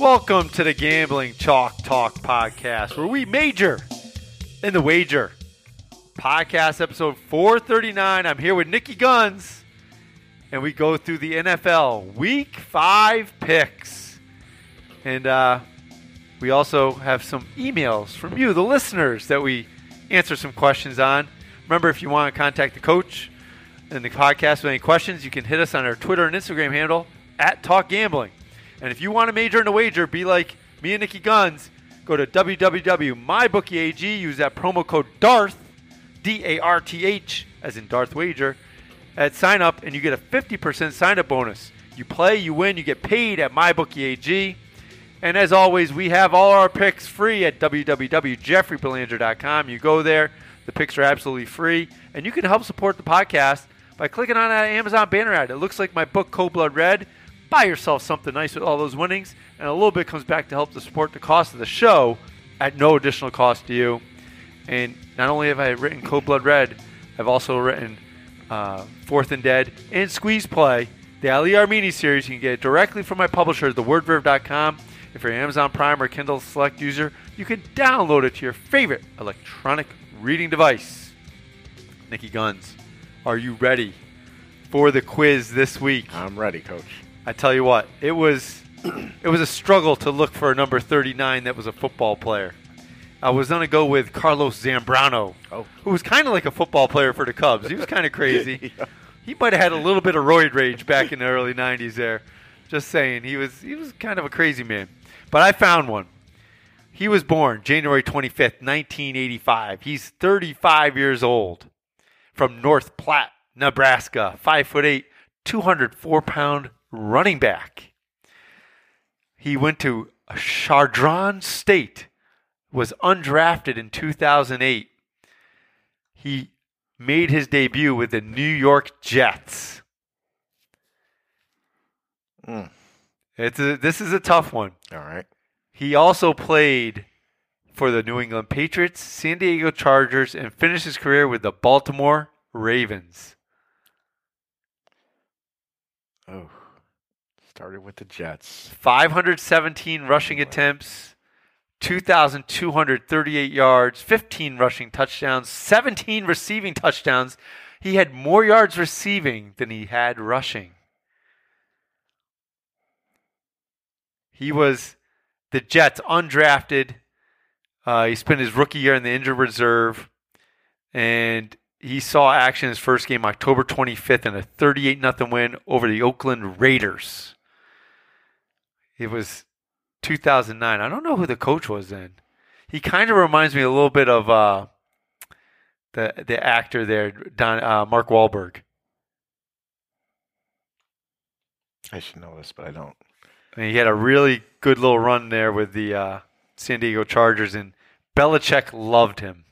Welcome to the Gambling Chalk Talk podcast, where we major in the wager. Podcast episode 439. I'm here with Niki Gunz, and we go through the NFL Week 5 picks. And uh, we also have some emails from you, the listeners, that we answer some questions on. Remember, if you want to contact the coach and the podcast with any questions, you can hit us on our Twitter and Instagram handle at Talk Gambling. And if you want to major in a wager, be like me and Niki Gunz, go to www.mybookie.ag, use that promo code DARTH, D A R T H, as in Darth Wager, at sign up, and you get a 50% sign up bonus. You play, you win, you get paid at mybookie.ag. And as always, we have all our picks free at www.jeffreybelanger.com. You go there, the picks are absolutely free, and you can help support the podcast by clicking on that Amazon banner ad. It looks like my book, Code Blood Red. Buy yourself something nice with all those winnings, and a little bit comes back to help to support the cost of the show at no additional cost to you. And not only have I written Code Blood Red, I've also written uh, Fourth and Dead and Squeeze Play, the Ali Armeni series. You can get it directly from my publisher, thewordverve.com. If you're an Amazon Prime or Kindle Select user, you can download it to your favorite electronic reading device. Niki Gunz, are you ready for the quiz this week? I'm ready, coach. I tell you what, it was it was a struggle to look for a number 39 that was a football player. I was going to go with Carlos Zambrano, Oh. who was kind of like a football player for the Cubs. He was kind of crazy. He might have had a little bit of roid rage back in the early 90s there. Just saying, he was he was kind of a crazy man. But I found one. He was born January 25th, 1985. He's 35 years old from North Platte, Nebraska. 5 foot 8, 204 pound running back. He went to Chadron State, was undrafted in 2008. He made his debut with the New York Jets. Mm. It's a, this is a tough one. All right. He also played for the New England Patriots, San Diego Chargers, and finished his career with the Baltimore Ravens. Oh. Started with the Jets. 517 rushing attempts, 2,238 yards, 15 rushing touchdowns, 17 receiving touchdowns. He had more yards receiving than he had rushing. He was the Jets undrafted. Uh, he spent his rookie year in the injured reserve, and he saw action his first game October 25th in a 38 0 win over the Oakland Raiders. It was 2009. I don't know who the coach was then. He kind of reminds me a little bit of uh, the the actor there, Don uh, Mark Wahlberg. I should know this, but I don't. I mean, he had a really good little run there with the uh, San Diego Chargers, and Belichick loved him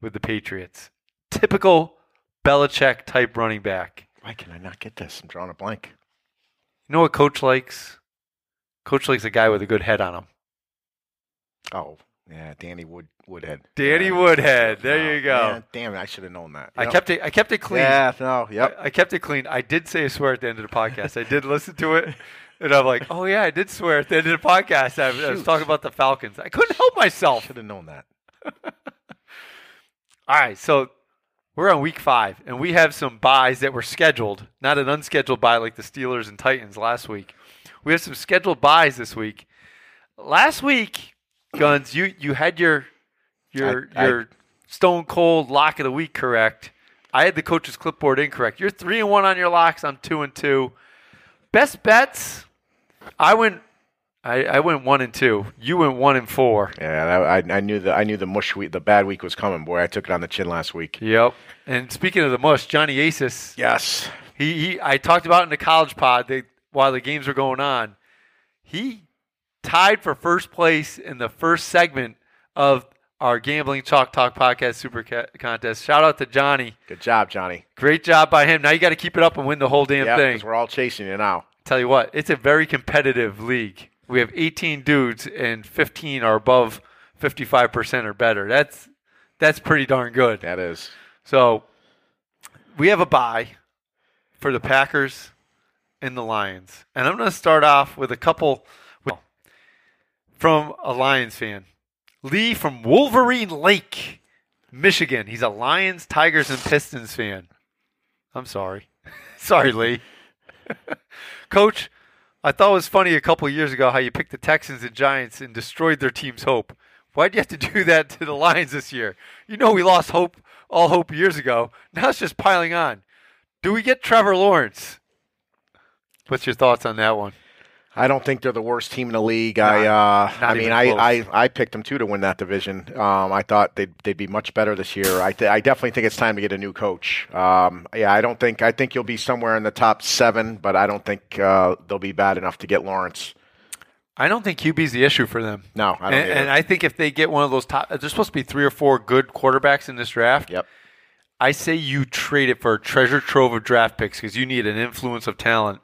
with the Patriots. Typical Belichick type running back. Why can I not get this? I'm drawing a blank. You know what Coach likes? Coach likes a guy with a good head on him. Oh, yeah, Danny Wood Woodhead. Danny Yeah. Woodhead. There No, you go. man, damn it, I should have known that. I kept it. I kept it clean. Yeah, no, yep. I, I kept it clean. I did say a swear at the end of the podcast. I did listen to it, and I'm like, oh yeah, I did swear at the end of the podcast. I, I was talking about the Falcons. I couldn't help myself. Should have known that. All right, so we're on week five, and we have some byes that were scheduled, not an unscheduled bye like the Steelers and Titans last week. We have some scheduled byes this week. Last week, Guns, you you had your your I- I- your Stone Cold lock of the week correct. I had the coach's clipboard incorrect. You're three and one on your locks. I'm two and two. Best bets. I went. I, I went one and two. You went one and four. Yeah, I, I knew the I knew the mush week, the bad week was coming. Boy, I took it on the chin last week. Yep. And speaking of the mush, Johnny Aces. Yes. He, he I talked about in the college pod that while the games were going on, he tied for first place in the first segment of our Gambling Chalk Talk Podcast Super Contest. Shout out to Johnny. Good job, Johnny. Great job by him. Now you got to keep it up and win the whole damn Yeah, thing. because we're all chasing you now. Tell you what, it's a very competitive league. We have 18 dudes and 15 are above 55% or better. That's that's pretty darn good. That is. So we have a bye for the Packers and the Lions. And I'm going to start off with a couple from a Lions fan. Lee from Wolverine Lake, Michigan. He's a Lions, Tigers, and Pistons fan. I'm sorry. sorry, Lee. Coach, I thought it was funny a couple years ago how you picked the Texans and Giants and destroyed their team's hope. Why'd you have to do that to the Lions this year? You know we lost hope, all hope years ago. Now it's just piling on. Do we get Trevor Lawrence? What's your thoughts on that one? I don't think they're the worst team in the league. I, uh, I mean, I, I, I picked them too to win that division. Um, I thought they'd, they'd be much better this year. I, th- I definitely think it's time to get a new coach. Um, yeah, I don't think I think you'll be somewhere in the top seven, but I don't think uh, they'll be bad enough to get Lawrence. I don't think QB's the issue for them. No, I don't. And, and I think if they get one of those top, there's supposed to be three or four good quarterbacks in this draft. Yep. I say you trade it for a treasure trove of draft picks because you need an influence of talent.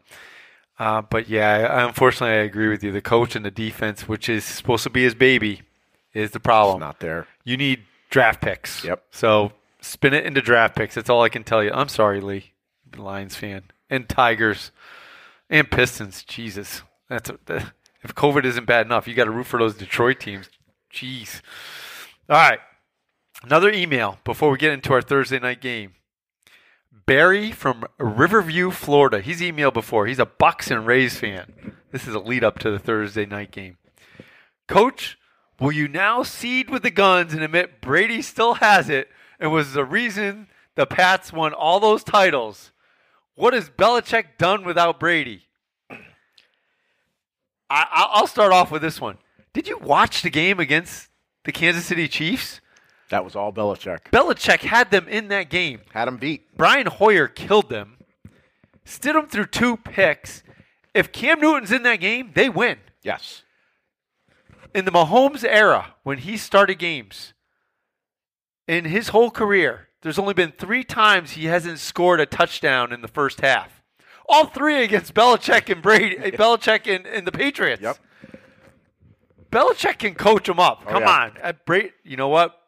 Uh, but yeah, unfortunately, I agree with you. The coach and the defense, which is supposed to be his baby, is the problem. It's not there. You need draft picks. Yep. So spin it into draft picks. That's all I can tell you. I'm sorry, Lee, Lions fan, and Tigers, and Pistons. Jesus, that's a, that, if COVID isn't bad enough, you got to root for those Detroit teams. Jeez. All right. Another email before we get into our Thursday night game. Barry from Riverview, Florida. He's emailed before. He's a Bucks and Rays fan. This is a lead up to the Thursday night game. Coach, will you now cede with the guns and admit Brady still has it and was the reason the Pats won all those titles? What has Belichick done without Brady? I, I'll start off with this one. Did you watch the game against the Kansas City Chiefs? That was all Belichick. Belichick had them in that game. Had them beat. Brian Hoyer killed them, stood them through two picks. If Cam Newton's in that game, they win. Yes. In the Mahomes era, when he started games, in his whole career, there's only been three times he hasn't scored a touchdown in the first half. All three against Belichick and Brady, Belichick and, and the Patriots. Yep. Belichick can coach them up. Oh, Come yeah. on, Uh, Brady. You know what?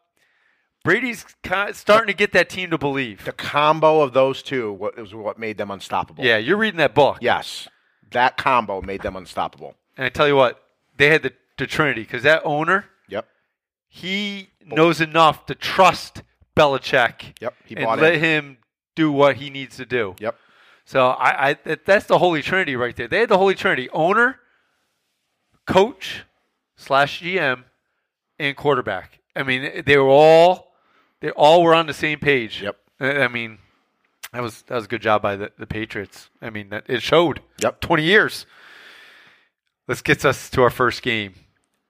Brady's starting to get that team to believe. The combo of those two was what made them unstoppable. Yeah, you're reading that book. Yes. That combo made them unstoppable. And I tell you what, they had the, the Trinity because that owner, Yep. he knows enough to trust Belichick Yep. He and let in. him do what he needs to do. Yep. So I, I that's the Holy Trinity right there. They had the Holy Trinity: owner, coach, slash GM, and quarterback. I mean, they were all they all were on the same page. Yep. I mean, that was that was a good job by the, the Patriots. I mean, that, it showed. Yep. Twenty years. This gets us to our first game,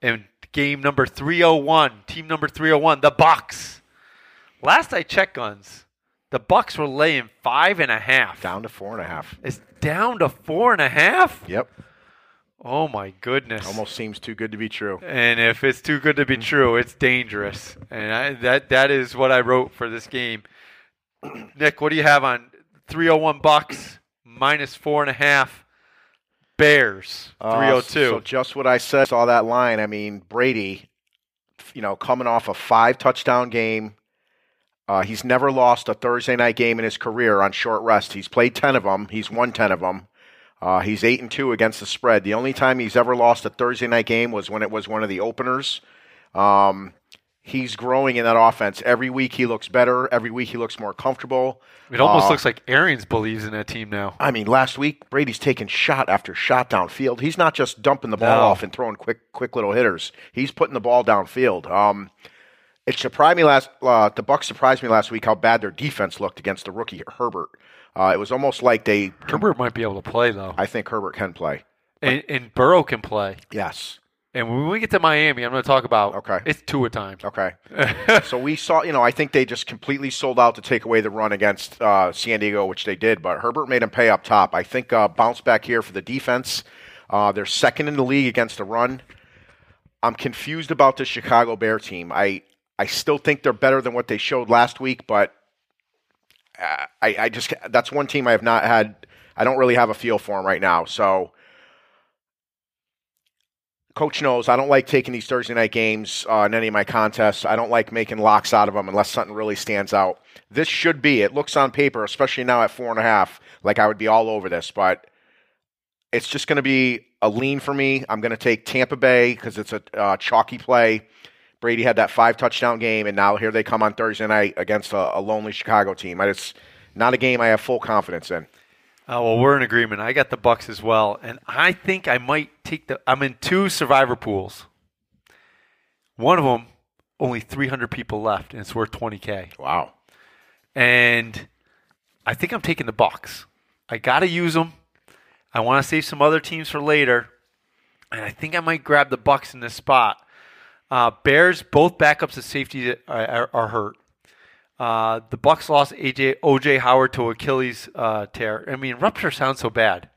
and game number three hundred one. Team number three hundred one. The Bucks. Last I checked, guns. The Bucks were laying five and a half. Down to four and a half. It's down to four and a half. Yep. Oh my goodness! Almost seems too good to be true. And if it's too good to be true, it's dangerous. And I, that that is what I wrote for this game. Nick, what do you have on 301 bucks minus four and a half? Bears Uh, 302. So just what I said. Saw that line. I mean, Brady, you know, coming off a five touchdown game. Uh, he's never lost a Thursday night game in his career on short rest. He's played ten of them. He's won ten of them. Uh, he's eight and two against the spread. The only time he's ever lost a Thursday night game was when it was one of the openers. Um, he's growing in that offense. Every week he looks better. Every week he looks more comfortable. it almost Uh, looks like Arians believes in that team now. I mean, last week Brady's taking shot after shot downfield. He's not just dumping the ball No. off and throwing quick, quick little hitters. He's putting the ball downfield. Um, it surprised me last. Uh, the Bucks surprised me last week how bad their defense looked against the rookie Herbert. Uh, it was almost like they. Herbert might be able to play though, I think Herbert can play. and, and Burrow can play. Yes. And when we get to Miami, I'm going to talk about Okay. It's two a time. Okay. so we saw, you know, I think they just completely sold out to take away the run against uh, San Diego, which they did. But Herbert made them pay up top. I think uh, bounce back here for the defense. Uh, they're second in the league against the run. I'm confused about the Chicago Bear team. I I still think they're better than what they showed last week, but I I just that's one team I have not had. I don't really have a feel for them right now. So. Coach knows I don't like taking these Thursday night games uh, in any of my contests. I don't like making locks out of them unless something really stands out. This should be. It looks on paper, especially now at four and a half, like I would be all over this. But it's just going to be a lean for me. I'm going to take Tampa Bay because it's a uh, chalky play. Brady had that five touchdown game, and now here they come on Thursday night against a, a lonely Chicago team. It's not a game I have full confidence in. Uh, well, we're in agreement. I got the Bucks as well, and I think I might take the. I'm in two survivor pools. One of them, only 300 people left, and it's worth 20k. Wow. And I think I'm taking the Bucks. I got to use them. I want to save some other teams for later, and I think I might grab the Bucks in this spot. Uh, Bears, both backups at safety are, are hurt. Uh, the Bucks lost AJ OJ Howard to Achilles uh, tear. I mean, rupture sounds so bad.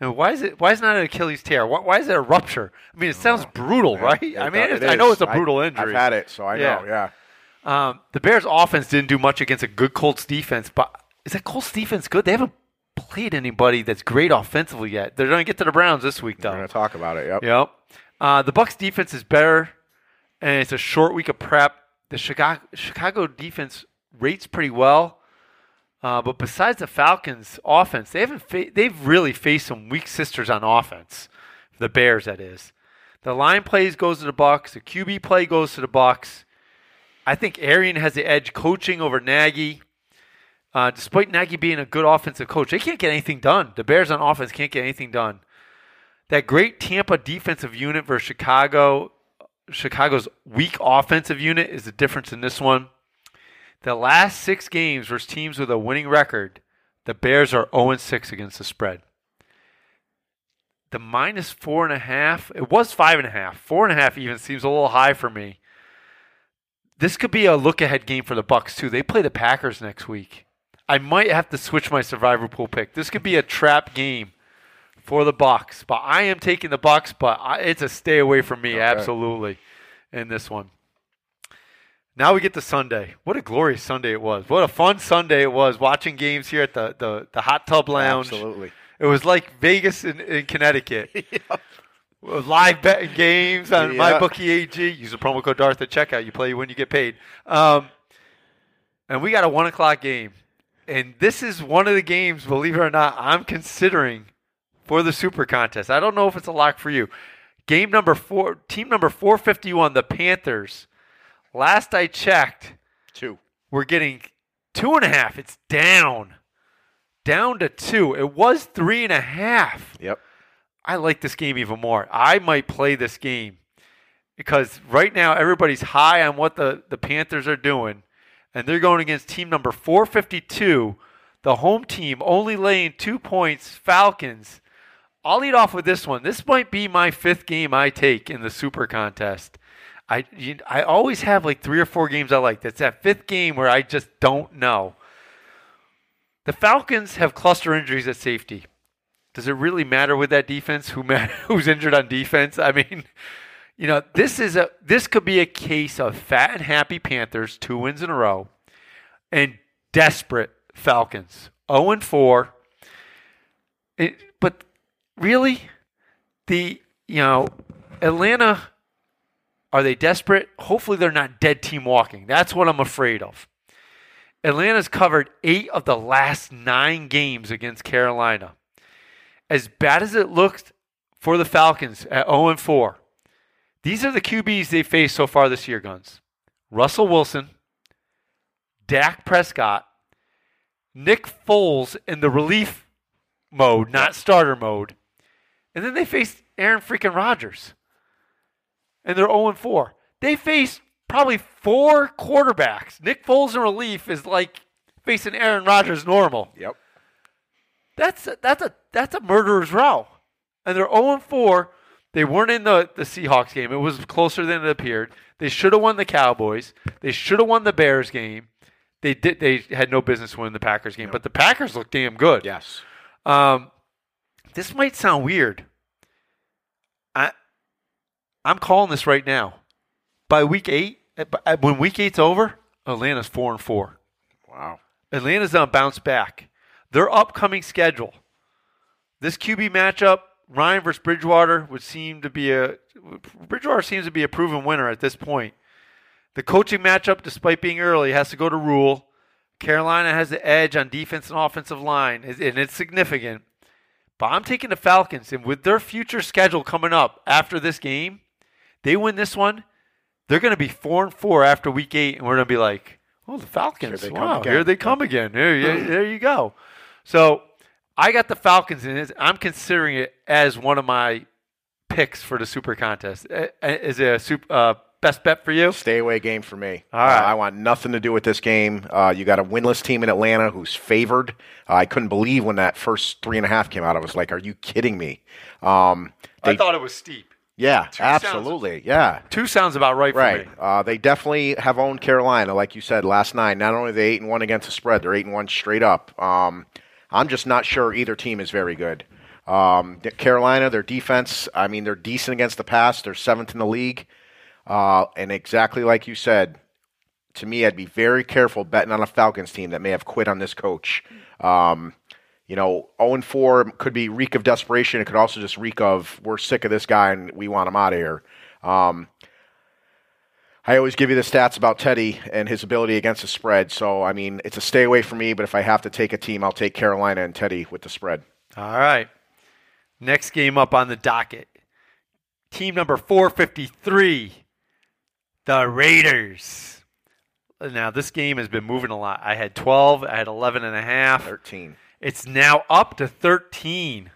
I mean, why is it? Why is it not an Achilles tear? Why, why is it a rupture? I mean, it sounds brutal, Yeah, right? it I mean, it I know it's a brutal I, injury. I've had it, so I Yeah. know. Yeah. Um, the Bears' offense didn't do much against a good Colts defense, but is that Colts defense good? They haven't played anybody that's great offensively yet. They're going to get to the Browns this week, We're though. going to talk about it. Yep. Yep. Uh, the Bucks defense is better, and it's a short week of prep. The Chicago, Chicago defense rates pretty well, uh, but besides the Falcons' offense, they haven't fa- they've really faced some weak sisters on offense. The Bears, that is. The line plays goes to the Bucks. The QB play goes to the Bucks. I think Arian has the edge coaching over Nagy. Uh, despite Nagy being a good offensive coach, they can't get anything done. The Bears on offense can't get anything done that great Tampa defensive unit versus Chicago. Chicago's weak offensive unit is the difference in this one. The last six games versus teams with a winning record, the Bears are 0 6 against the spread. The minus four and a half, it was five and a half. Four and a half even seems a little high for me. This could be a look ahead game for the Bucks too. They play the Packers next week. I might have to switch my survivor pool pick. This could be a trap game for the Bucks, but I am taking the Bucks. But I, it's a stay away from me, Okay. absolutely, in this one. Now we get to Sunday. What a glorious Sunday it was! What a fun Sunday it was watching games here at the the, the hot tub lounge. Absolutely. It was like Vegas in, in Connecticut. With Live betting games on Yeah. MyBookieAG. AG. Use the promo code Darth at checkout. You play when you get paid. Um, and we got a one o'clock game, and this is one of the games, believe it or not, I'm considering for the Super Contest. I don't know if it's a lock for you. Game number four, team number four fifty one, the Panthers. Last I checked, Two. we're getting two and a half. It's down, down to two. It was three and a half. Yep. I like this game even more. I might play this game because right now everybody's high on what the, the Panthers are doing, and they're going against team number 452, the home team, only laying two points, Falcons. I'll lead off with this one. This might be my fifth game I take in the Super Contest. I you, I always have like three or four games I like. That's that fifth game where I just don't know. The Falcons have cluster injuries at safety does it really matter with that defense who who's injured on defense? I mean, you know, this is a this could be a case of fat and happy Panthers, two wins in a row, and desperate Falcons, zero and four. It, but really, the you know Atlanta are they desperate? Hopefully, they're not dead team walking. That's what I'm afraid of. Atlanta's covered eight of the last nine games against Carolina as bad as it looked for the Falcons at 0 and 4, these are the QBs they faced so far this year, Guns. Russell Wilson, Dak Prescott, Nick Foles in the relief mode, not starter mode. And then they faced Aaron freaking Rodgers. And they're 0 and 4. They faced probably four quarterbacks. Nick Foles in relief is like facing Aaron Rodgers normal. Yep. That's a, that's a that's a murderer's row, and they're zero and four. They weren't in the, the Seahawks game. It was closer than it appeared. They should have won the Cowboys. They should have won the Bears game. They did. They had no business winning the Packers game, but the Packers look damn good. Yes. Um, this might sound weird. I I'm calling this right now. By week eight, uh, when week eight's over, Atlanta's four and four. Wow. Atlanta's on bounce back. Their upcoming schedule. This QB matchup, Ryan versus Bridgewater, would seem to be a Bridgewater seems to be a proven winner at this point. The coaching matchup, despite being early, has to go to Rhule. Carolina has the edge on defense and offensive line, and it's significant. But I'm taking the Falcons, and with their future schedule coming up after this game, they win this one, they're going to be four and four after week eight, and we're going to be like, "Oh, the Falcons! Here they wow, again." here they come again. There, you, there you go." So I got the Falcons, and it's- I'm considering it as one of my picks for the Super Contest. Is a super, uh, best bet for you? Stay away game for me. All right. Uh, I want nothing to do with this game. Uh, you got a winless team in Atlanta who's favored. Uh, I couldn't believe when that first three and a half came out. I was like, "Are you kidding me?" Um, I thought it was steep. yeah, sounds- absolutely, yeah. Two sounds about right, Right. for me. Uh, they definitely have owned Carolina, like you said last night. Not only are they eight and one against the spread, they're eight and one straight up. Um, I'm just not sure either team is very good. Um, Carolina, their defense, I mean, they're decent against the pass. They're seventh in the league. Uh, and exactly like you said, to me, I'd be very careful betting on a Falcons team that may have quit on this coach. Um, you know, 0 and 4 could be reek of desperation. It could also just reek of we're sick of this guy and we want him out of here. Um, I always give you the stats about Teddy and his ability against the spread. So, I mean, it's a stay away for me, but if I have to take a team, I'll take Carolina and Teddy with the spread. All right. Next game up on the docket. Team number 453, the Raiders. Now, this game has been moving a lot. I had 12, I had 11 and a half. 13. It's now up to 13.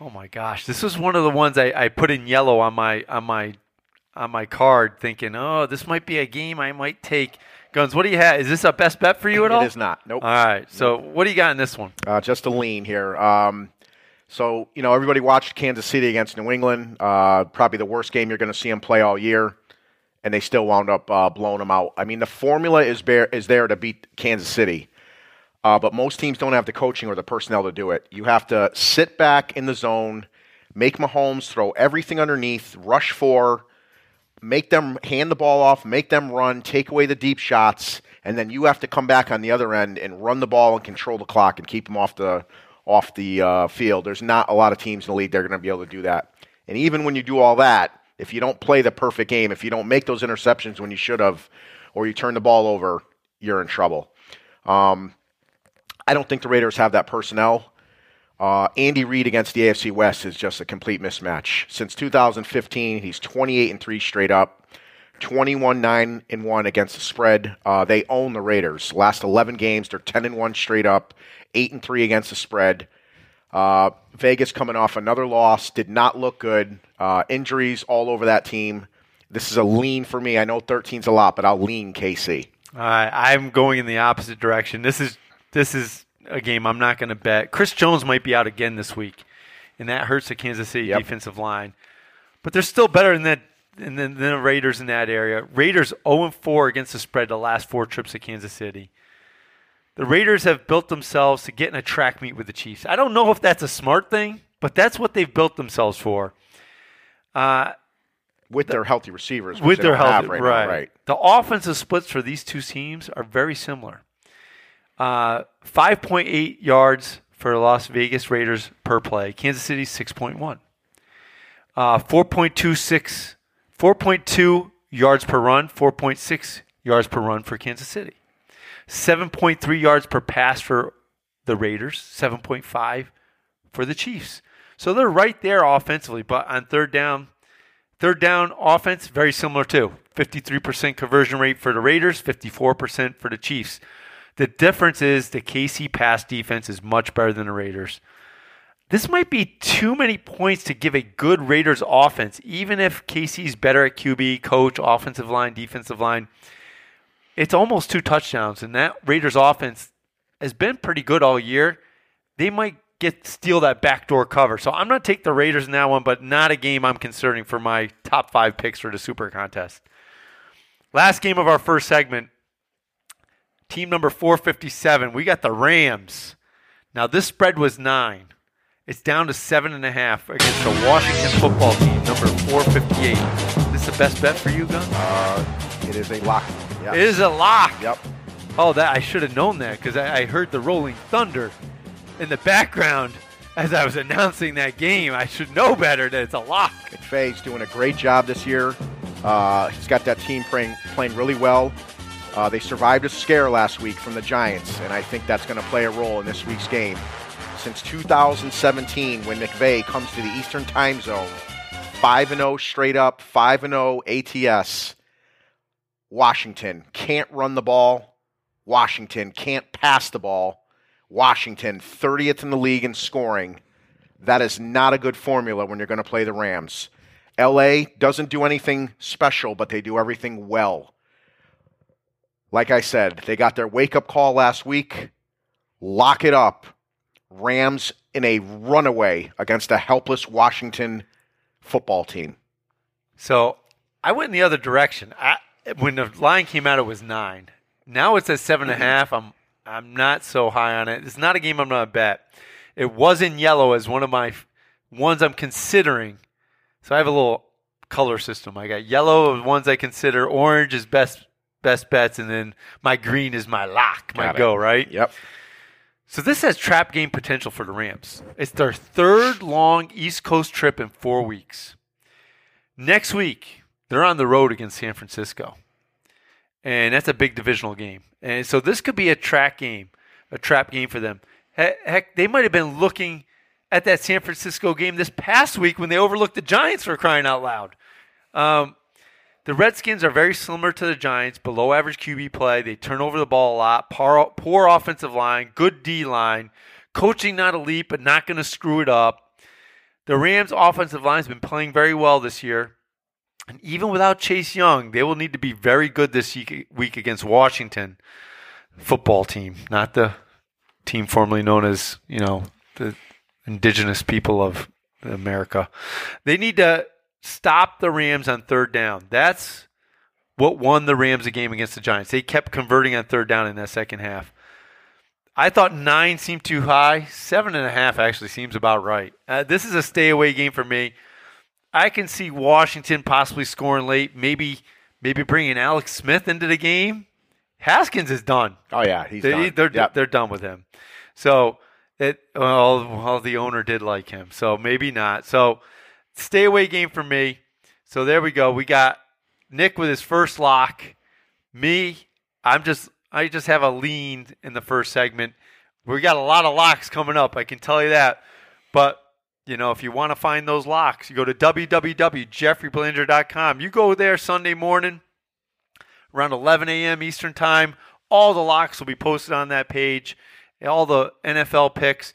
Oh my gosh. This was one of the ones I, I put in yellow on my on my on my card thinking, oh, this might be a game I might take. Guns, what do you have? Is this a best bet for you at all? It is not. Nope. All right. So what do you got in this one? Uh, just a lean here. Um, so, you know, everybody watched Kansas City against New England. Uh, probably the worst game you're going to see them play all year. And they still wound up uh, blowing them out. I mean, the formula is, bear, is there to beat Kansas City. Uh, but most teams don't have the coaching or the personnel to do it. You have to sit back in the zone, make Mahomes throw everything underneath, rush four, make them hand the ball off, make them run, take away the deep shots, and then you have to come back on the other end and run the ball and control the clock and keep them off the off the uh, field. There's not a lot of teams in the league that are going to be able to do that. And even when you do all that, if you don't play the perfect game, if you don't make those interceptions when you should have, or you turn the ball over, you're in trouble. Um, I don't think the Raiders have that personnel. Uh, Andy Reid against the AFC West is just a complete mismatch. Since 2015, he's 28 and three straight up, 21 nine and one against the spread. Uh, they own the Raiders. Last 11 games, they're 10 and one straight up, eight and three against the spread. Uh, Vegas coming off another loss, did not look good. Uh, injuries all over that team. This is a lean for me. I know 13's a lot, but I'll lean KC. Right, I'm going in the opposite direction. This is this is a game I'm not going to bet. Chris Jones might be out again this week, and that hurts the Kansas City Yep. defensive line. But they're still better than that than, than the Raiders in that area. Raiders 0 4 against the spread the last four trips to Kansas City. The Raiders have built themselves to get in a track meet with the Chiefs. I don't know if that's a smart thing, but that's what they've built themselves for. Uh, With their healthy receivers, with their don't right, right. now, right? The offensive splits for these two teams are very similar. Uh, 5.8 yards for Las Vegas Raiders per play. Kansas City 6.1. Uh, 4.26, 4.2 yards per run, 4.6 yards per run for Kansas City. 7.3 yards per pass for the Raiders, 7.5 for the Chiefs. So they're right there offensively, but on third down, Third down offense, very similar too. 53% conversion rate for the Raiders, 54% for the Chiefs. The difference is the KC pass defense is much better than the Raiders. This might be too many points to give a good Raiders offense, even if KC's better at QB, coach, offensive line, defensive line. It's almost two touchdowns, and that Raiders offense has been pretty good all year. They might get steal that backdoor cover. So I'm going to take the Raiders in that one, but not a game I'm considering for my top five picks for the Super Contest. Last game of our first segment, team number 457. We got the Rams. Now this spread was nine. It's down to seven and a half against the Washington football team, number 458. Is this the best bet for you, Gun? Uh, it is a lock. It is a lock. Yep. Oh, that I should have known that because I, I heard the rolling thunder in the background as I was announcing that game. I should know better that it's a lock. McVay's doing a great job this year. Uh, he's got that team playing, playing really well. Uh, they survived a scare last week from the Giants, and I think that's going to play a role in this week's game. since 2017 when McVay comes to the Eastern Time Zone. 5 and 0 straight up, 5 and 0 ATS. Washington can't run the ball. Washington can't pass the ball. Washington 30th in the league in scoring. That is not a good formula when you're going to play the Rams. LA doesn't do anything special, but they do everything well. Like I said, they got their wake up call last week. Lock it up. Rams in a runaway against a helpless Washington football team. So I went in the other direction. I, when the line came out, it was nine. Now it's at seven and a mm-hmm. half. I'm I'm not so high on it. It's not a game I'm to bet. It was in yellow as one of my ones I'm considering. So I have a little color system. I got yellow of ones I consider, orange is best best bets, and then my green is my lock, my Got it. go, right? Yep. So this has trap game potential for the Rams. It's their third long East Coast trip in four weeks. Next week, they're on the road against San Francisco. And that's a big divisional game. And so this could be a track game, a trap game for them. Heck, they might have been looking at that San Francisco game this past week when they overlooked the Giants for crying out loud. Um, the Redskins are very similar to the Giants, below average QB play. They turn over the ball a lot, poor, poor offensive line, good D line, coaching not elite, but not going to screw it up. The Rams' offensive line has been playing very well this year. And even without Chase Young, they will need to be very good this week- against Washington football team, not the team formerly known as, you know, the indigenous people of America. They need to stop the Rams on third down. That's what won the Rams a game against the Giants. They kept converting on third down in that second half. I thought nine seemed too high. Seven and a half actually seems about right. Uh, this is a stay away game for me. I can see Washington possibly scoring late. Maybe, maybe bringing Alex Smith into the game. Haskins is done. Oh yeah, he's They, done. they're Yep. they're done with him. So it well, well, the owner did like him, so maybe not. So stay away game for me. So there we go. We got Nick with his first lock. Me, I'm just I just have a lean in the first segment. We got a lot of locks coming up. I can tell you that. But you know, if you want to find those locks, you go to www.jeffreybelanger.com. You go there Sunday morning around 11 a.m. Eastern Time. All the locks will be posted on that page. All the NFL picks.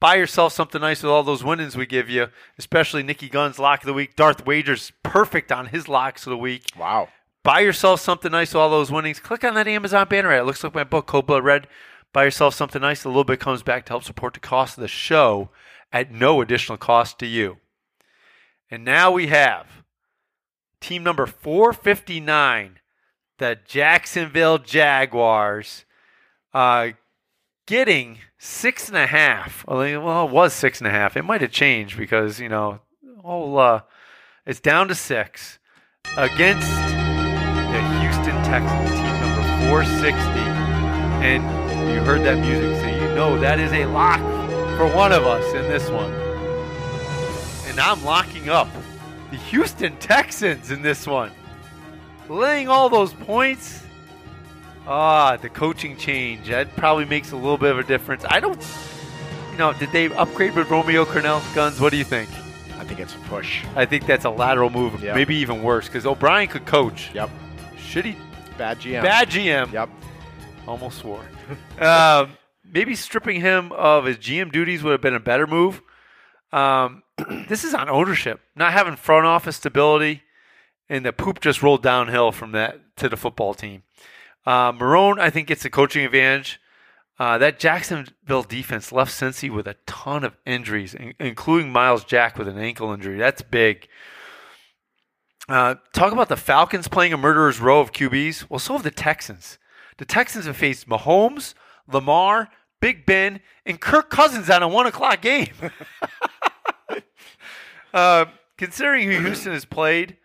Buy yourself something nice with all those winnings we give you, especially Nikki Gunn's lock of the week. Darth Wager's perfect on his locks of the week. Wow. Buy yourself something nice with all those winnings. Click on that Amazon banner. It looks like my book, Code Blood Red. Buy yourself something nice. A little bit comes back to help support the cost of the show at no additional cost to you. And now we have team number 459, the Jacksonville Jaguars, uh, getting six and a half. Well, it was six and a half. It might have changed because, you know, oh, uh, it's down to six against the Houston Texans, team number 460. And you heard that music, so you know that is a lock for one of us in this one. And I'm locking up the Houston Texans in this one. Laying all those points. Ah, the coaching change. That probably makes a little bit of a difference. I don't, you know, did they upgrade with Romeo Crennel guns? What do you think? I think it's a push. I think that's a lateral move, Yeah. maybe even worse, because O'Brien could coach. Yep. Should he? Bad GM. Bad GM. Yep. Almost swore. um, maybe stripping him of his GM duties would have been a better move. Um, this is on ownership, not having front office stability, and the poop just rolled downhill from that to the football team. Uh, Marrone, I think, gets the coaching advantage. Uh, that Jacksonville defense left Cincy with a ton of injuries, in- including Myles Jack with an ankle injury. That's big. Uh, talk about the Falcons playing a murderer's row of QBs. Well, so have the Texans. The Texans have faced Mahomes, Lamar, Big Ben, and Kirk Cousins on a one o'clock game. uh, considering who Houston has played,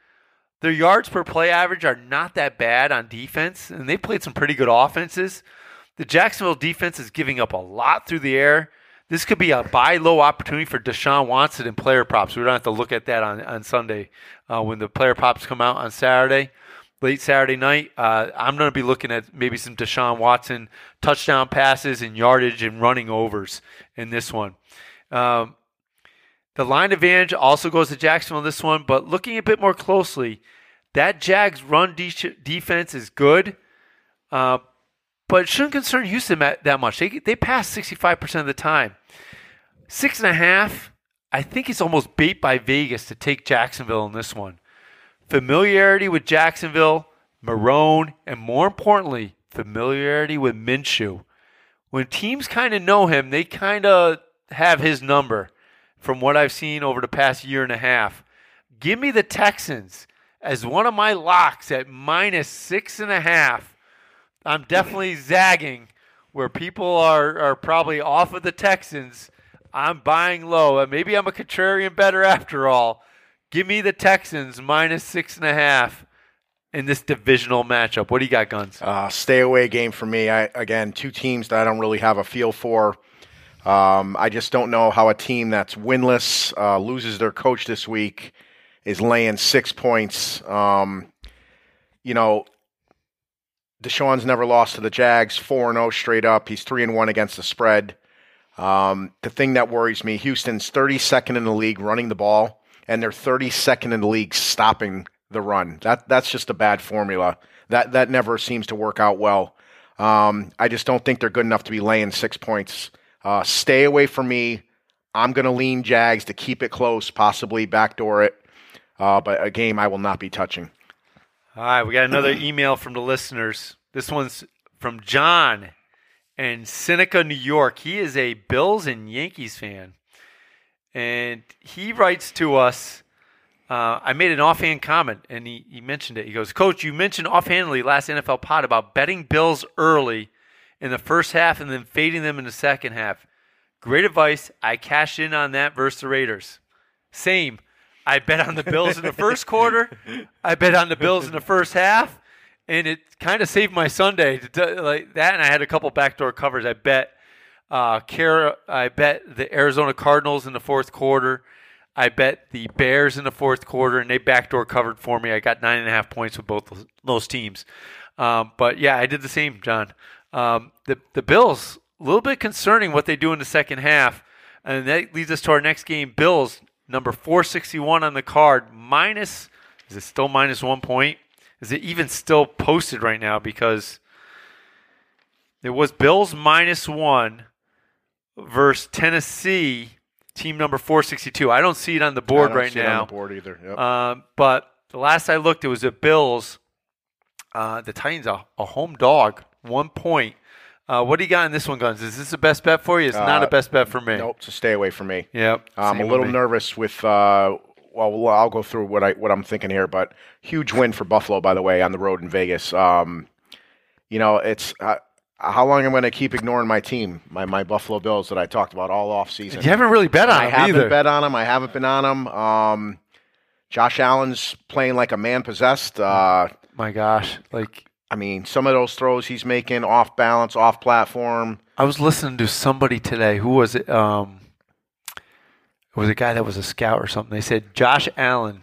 their yards per play average are not that bad on defense, and they played some pretty good offenses. The Jacksonville defense is giving up a lot through the air. This could be a buy low opportunity for Deshaun Watson and player props. We don't have to look at that on, on Sunday uh, when the player props come out on Saturday. Late Saturday night. Uh, I'm going to be looking at maybe some Deshaun Watson touchdown passes and yardage and running overs in this one. Um, the line advantage also goes to Jacksonville in this one, but looking a bit more closely, that Jags run de- defense is good, uh, but shouldn't concern Houston that, that much. They, they pass 65% of the time. Six and a half, I think it's almost bait by Vegas to take Jacksonville in this one. Familiarity with Jacksonville, Marrone, and more importantly, familiarity with Minshew. When teams kind of know him, they kind of have his number from what I've seen over the past year and a half. Give me the Texans as one of my locks at minus six and a half. I'm definitely zagging where people are, are probably off of the Texans. I'm buying low. and Maybe I'm a contrarian bettor after all. Give me the Texans minus six and a half in this divisional matchup. What do you got, Guns? Uh, stay away game for me. I, again, two teams that I don't really have a feel for. Um, I just don't know how a team that's winless uh, loses their coach this week is laying six points. Um, you know, Deshaun's never lost to the Jags, four and zero straight up. He's three and one against the spread. Um, the thing that worries me, Houston's 32nd in the league running the ball, and they're 32nd in the league stopping the run. That that's just a bad formula. That that never seems to work out well. Um, I just don't think they're good enough to be laying six points. Uh, stay away from me. I'm going to lean Jags to keep it close, possibly backdoor it, uh, but a game I will not be touching. All right, we got another email from the listeners. This one's from John in Seneca, New York. He is a Bills and Yankees fan. And he writes to us. Uh, I made an offhand comment, and he, he mentioned it. He goes, Coach, you mentioned offhandedly last NFL pod about betting Bills early in the first half and then fading them in the second half. Great advice. I cashed in on that versus the Raiders. Same. I bet on the Bills in the first quarter. I bet on the Bills in the first half, and it kind of saved my Sunday. To like that, and I had a couple backdoor covers. I bet uh, Cara, I bet the Arizona Cardinals in the fourth quarter. I bet the Bears in the fourth quarter, and they backdoor covered for me. I got nine and a half points with both those teams. Um, but yeah, I did the same, John. Um, the the Bills a little bit concerning what they do in the second half, and that leads us to our next game. Bills number 461 on the card minus is it still minus one point is it even still posted right now because it was bills minus one versus tennessee team number 462 i don't see it on the board right now on the board either yep. um, but the last i looked it was a bills uh, the titans a, a home dog one point uh, what do you got in this one, Guns? Is this the best bet for you? It's uh, not a best bet for me. Nope, so stay away from me. Yep. I'm a little nervous with. Uh, well, I'll go through what I what I'm thinking here, but huge win for Buffalo, by the way, on the road in Vegas. Um, you know, it's uh, how long am I'm going to keep ignoring my team, my my Buffalo Bills that I talked about all off season. You haven't really bet on I them haven't either. bet on them. I haven't been on them. Um, Josh Allen's playing like a man possessed. Uh, My gosh, like I mean, some of those throws he's making off balance, off platform. I was listening to somebody today. Who was it? Um, it was a guy that was a scout or something. They said Josh Allen,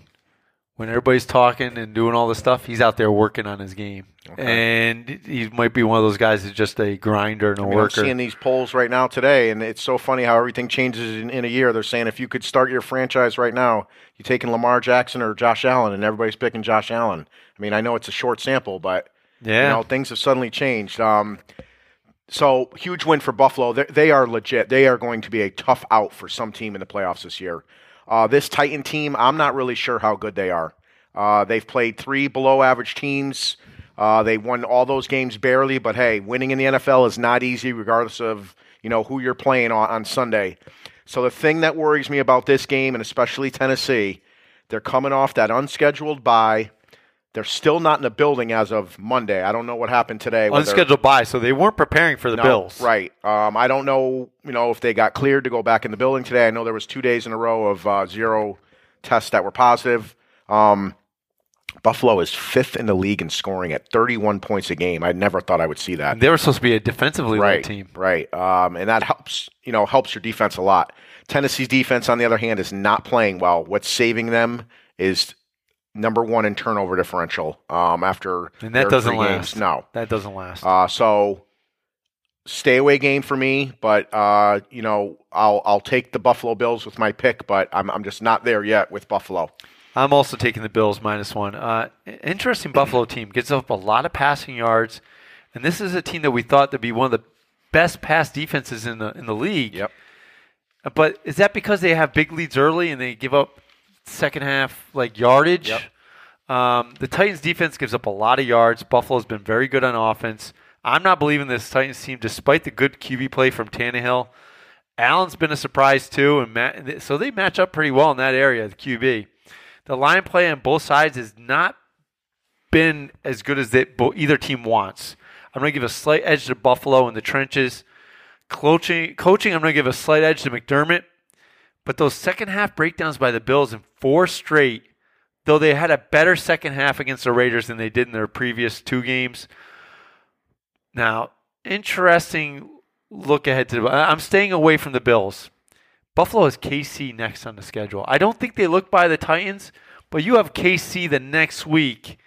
when everybody's talking and doing all this stuff, he's out there working on his game. Okay. And he might be one of those guys that's just a grinder and a I mean, worker. I'm seeing these polls right now today, and it's so funny how everything changes in, in a year. They're saying if you could start your franchise right now, you're taking Lamar Jackson or Josh Allen, and everybody's picking Josh Allen. I mean, I know it's a short sample, but yeah. You know, things have suddenly changed. Um, so huge win for Buffalo. They're, they are legit. They are going to be a tough out for some team in the playoffs this year. Uh, this Titan team, I'm not really sure how good they are. Uh, they've played three below average teams. Uh, they won all those games barely, but hey, winning in the NFL is not easy, regardless of you know who you're playing on, on Sunday. So the thing that worries me about this game, and especially Tennessee, they're coming off that unscheduled bye. They're still not in the building as of Monday. I don't know what happened today. Unscheduled bye, so they weren't preparing for the no, Bills. Right. Um, I don't know, you know, if they got cleared to go back in the building today. I know there was two days in a row of uh, zero tests that were positive. Um, Buffalo is fifth in the league in scoring at 31 points a game. I never thought I would see that. They were supposed to be a defensively right, team, right? Um, and that helps, you know, helps your defense a lot. Tennessee's defense, on the other hand, is not playing well. What's saving them is number one in turnover differential um, after And that doesn't last. games. No, That doesn't last. uh, so stay away game for me. But uh, you know, I'll I'll take the Buffalo Bills with my pick, but I'm I'm just not there yet with Buffalo. I'm also taking the Bills minus one. Uh, interesting Buffalo team gets up a lot of passing yards, and this is a team that we thought to be one of the best pass defenses in the in the league. Yep. But is that because they have big leads early and they give up second half like yardage? Yep. Um, the Titans defense gives up a lot of yards. Buffalo's been very good on offense. I'm not believing this Titans team, despite the good QB play from Tannehill. Allen's been a surprise too, and ma- so they match up pretty well in that area. The QB, the line play on both sides has not been as good as they, either team wants. I'm going to give a slight edge to Buffalo in the trenches. Coaching, coaching, I'm going to give a slight edge to McDermott. But those second half breakdowns by the Bills in four straight, though they had a better second half against the Raiders than they did in their previous two games. Now, interesting look ahead to the. I'm staying away from the Bills. Buffalo has KC next on the schedule. I don't think they look by the Titans, but you have KC the next week.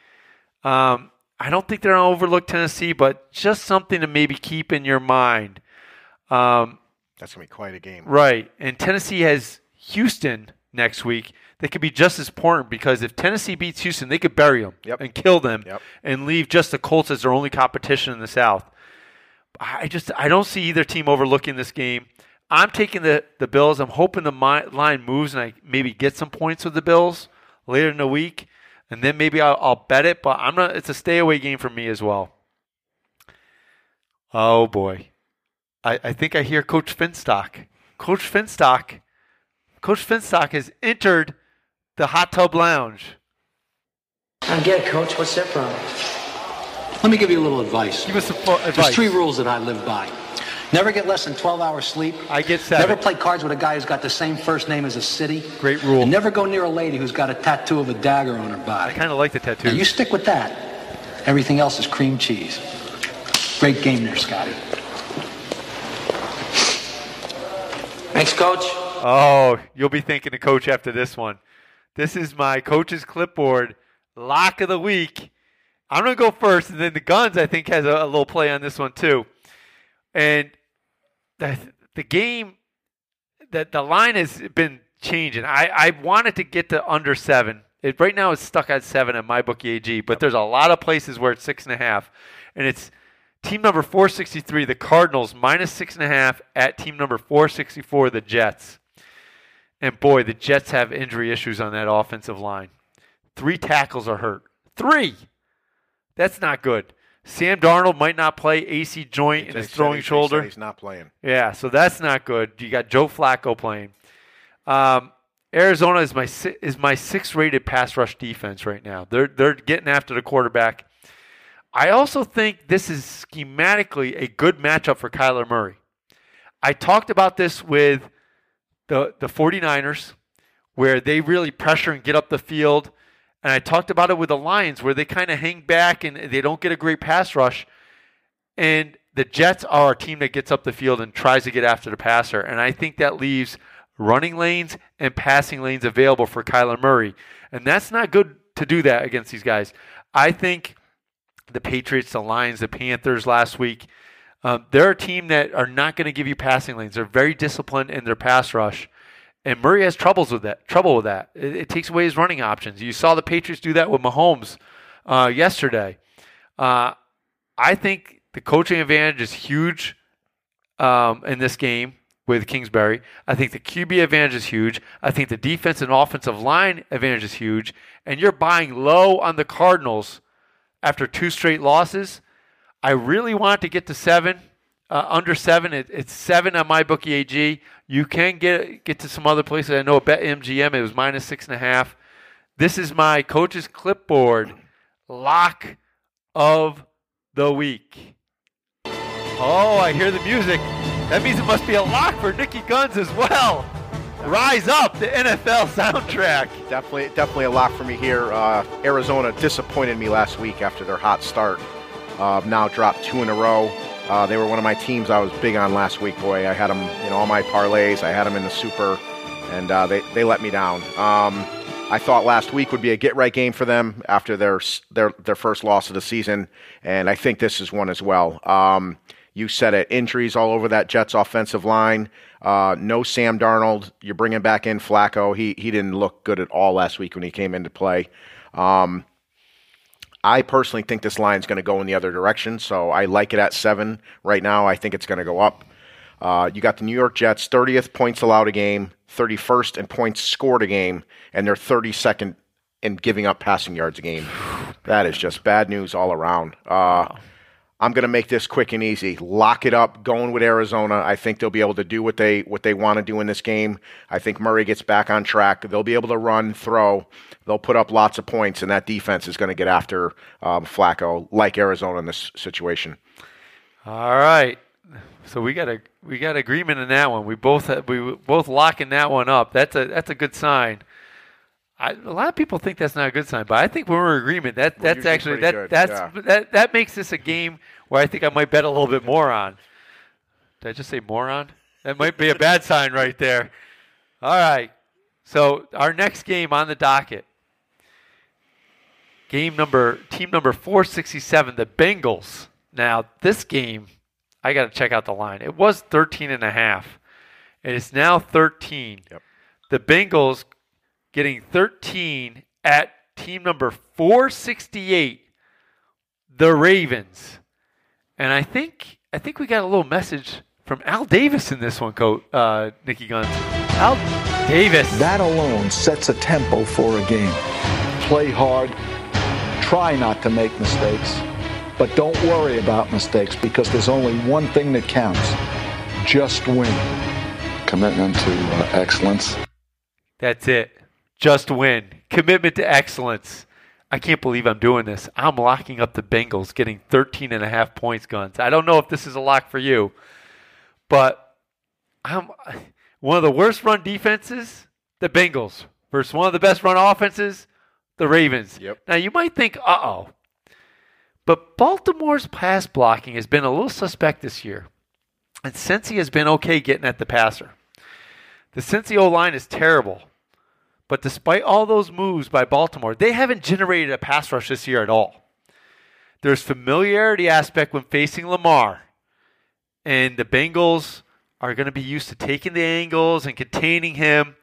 Um, I don't think they're going to overlook Tennessee, but just something to maybe keep in your mind. Um, That's gonna be quite a game. Right. And Tennessee has Houston next week. That could be just as important because if Tennessee beats Houston, they could bury them Yep. and kill them Yep. and leave just the Colts as their only competition in the South. I just I don't see either team overlooking this game. I'm taking the, the Bills. I'm hoping the mi- line moves and I maybe get some points with the Bills later in the week, and then maybe I'll, I'll bet it. But I'm not. It's a stay away game for me as well. Oh boy, I, I think I hear Coach Finstock. Coach Finstock. Coach Finstock has entered the hot tub lounge. I get it, Coach. What's that from? Let me give you a little advice. Give us some fo- There's three rules that I live by. Never get less than 12 hours sleep. I get seven. Never play cards with a guy who's got the same first name as a city. Great rule. And never go near a lady who's got a tattoo of a dagger on her body. I kind of like the Now, tattoos. you stick with that. Everything else is cream cheese. Great game there, Scotty. Thanks, Coach. Oh, you'll be thinking of coach after this one. This is my coach's clipboard lock of the week. I'm gonna go first, and then the Gunz I think has a, a little play on this one too. And the the game that the line has been changing. I I wanted to get to under seven. It, right now it's stuck at seven at my bookie AG, but there's a lot of places where it's six and a half, and it's team number 463, the Cardinals, minus six and a half at team number 464, the Jets. And boy, the Jets have injury issues on that offensive line. Three tackles are hurt. Three. That's not good. Sam Darnold might not play AC joint in his throwing he- they said shoulder. He's not playing. Yeah, so that's not good. You got Joe Flacco playing. Um, Arizona is my is my sixth rated pass rush defense right now. They're they're getting after the quarterback. I also think this is schematically a good matchup for Kyler Murray. I talked about this with the the 49ers where they really pressure and get up the field. And I talked about it with the Lions where they kind of hang back and they don't get a great pass rush. And the Jets are a team that gets up the field and tries to get after the passer. And I think that leaves running lanes and passing lanes available for Kyler Murray. And that's not good to do that against these guys. I think the Patriots, the Lions, the Panthers last week, um, they're a team that are not going to give you passing lanes. They're very disciplined in their pass rush. And Murray has troubles with that. Trouble with that. It, it takes away his running options. You saw the Patriots do that with Mahomes uh, yesterday. Uh, I think the coaching advantage is huge um, in this game with Kingsbury. I think the QB advantage is huge. I think the defense and offensive line advantage is huge. And you're buying low on the Cardinals after two straight losses. I really want to get to seven, uh, under seven. It, it's seven on my bookie AG. You can get get to some other places. I know at BetMGM it was minus six and a half. This is my coach's clipboard lock of the week. Oh, I hear the music. That means it must be a lock for Niki Gunz as well. Rise up, the NFL soundtrack. Definitely, definitely a lot for me here. Uh, Arizona disappointed me last week after their hot start. Uh, now dropped two in a row. Uh, they were one of my teams I was big on last week. Boy, I had them, in all my parlays. I had them in the super, and uh, they they let me down. Um, I thought last week would be a get right game for them after their their their first loss of the season, and I think this is one as well. Um, you said it, injuries all over that Jets offensive line. Uh, no Sam Darnold. You're bringing back in Flacco. He he didn't look good at all last week when he came into play. Um, I personally think this line's going to go in the other direction, so I like it at seven right now. I think it's going to go up. Uh, you got the New York Jets, 30th points allowed a game, 31st in points scored a game, and they're 32nd in giving up passing yards a game. That is just bad news all around. Uh, I'm going to make this quick and easy. Lock it up. Going with Arizona. I think they'll be able to do what they what they want to do in this game. I think Murray gets back on track. They'll be able to run, throw. They'll put up lots of points, and that defense is going to get after um, Flacco, like Arizona in this situation. All right. So we got a we got agreement in that one. We both we both locking that one up. That's a that's a good sign. I, a lot of people think that's not a good sign, but I think when we're in agreement, that that's actually that good, that's yeah. that that makes this a game where I think I might bet a little bit more on. Did I just say moron? That might be a bad sign right there. All right. So our next game on the docket, game number team number 467, the Bengals. Now, this game, I got to check out the line. It was 13 and a half. And it's now 13. Yep. The Bengals getting 13 at team number 468, the Ravens. And I think I think we got a little message from Al Davis in this one, coach uh, Niki Gunz. Al Davis. That alone sets a tempo for a game. Play hard, try not to make mistakes, but don't worry about mistakes because there's only one thing that counts just win. Commitment to uh, excellence. That's it. Just win. Commitment to excellence. I can't believe I'm doing this. I'm locking up the Bengals, getting 13 and a half points, Gunz. I don't know if this is a lock for you, but I'm one of the worst run defenses, the Bengals, versus one of the best run offenses, the Ravens. Yep. Now you might think, uh oh. But Baltimore's pass blocking has been a little suspect this year. And Cincy has been okay getting at the passer. The Cincy O line is terrible. But despite all those moves by Baltimore, they haven't generated a pass rush this year at all. There's familiarity aspect when facing Lamar. And the Bengals are going to be used to taking the angles and containing him.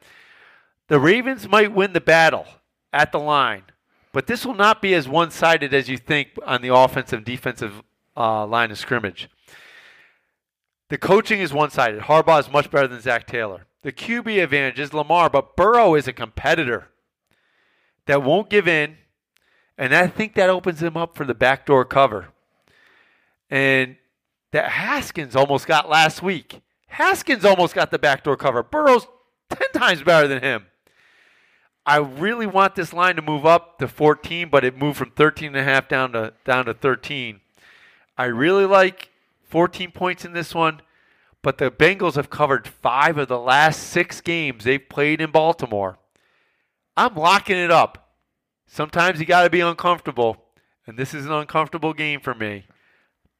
The Ravens might win the battle at the line, but this will not be as one sided as you think on the offensive and defensive uh, line of scrimmage. The coaching is one sided. Harbaugh is much better than Zac Taylor. The QB advantage is Lamar, but Burrow is a competitor that won't give in, and I think that opens him up for the backdoor cover. And that Haskins almost got last week. Haskins almost got the backdoor cover. Burrow's 10 times better than him. I really want this line to move up to 14, but it moved from 13 and a half down to down to 13. I really like 14 points in this one, but the Bengals have covered 5 of the last 6 games they've played in Baltimore. I'm locking it up. Sometimes you got to be uncomfortable, and this is an uncomfortable game for me.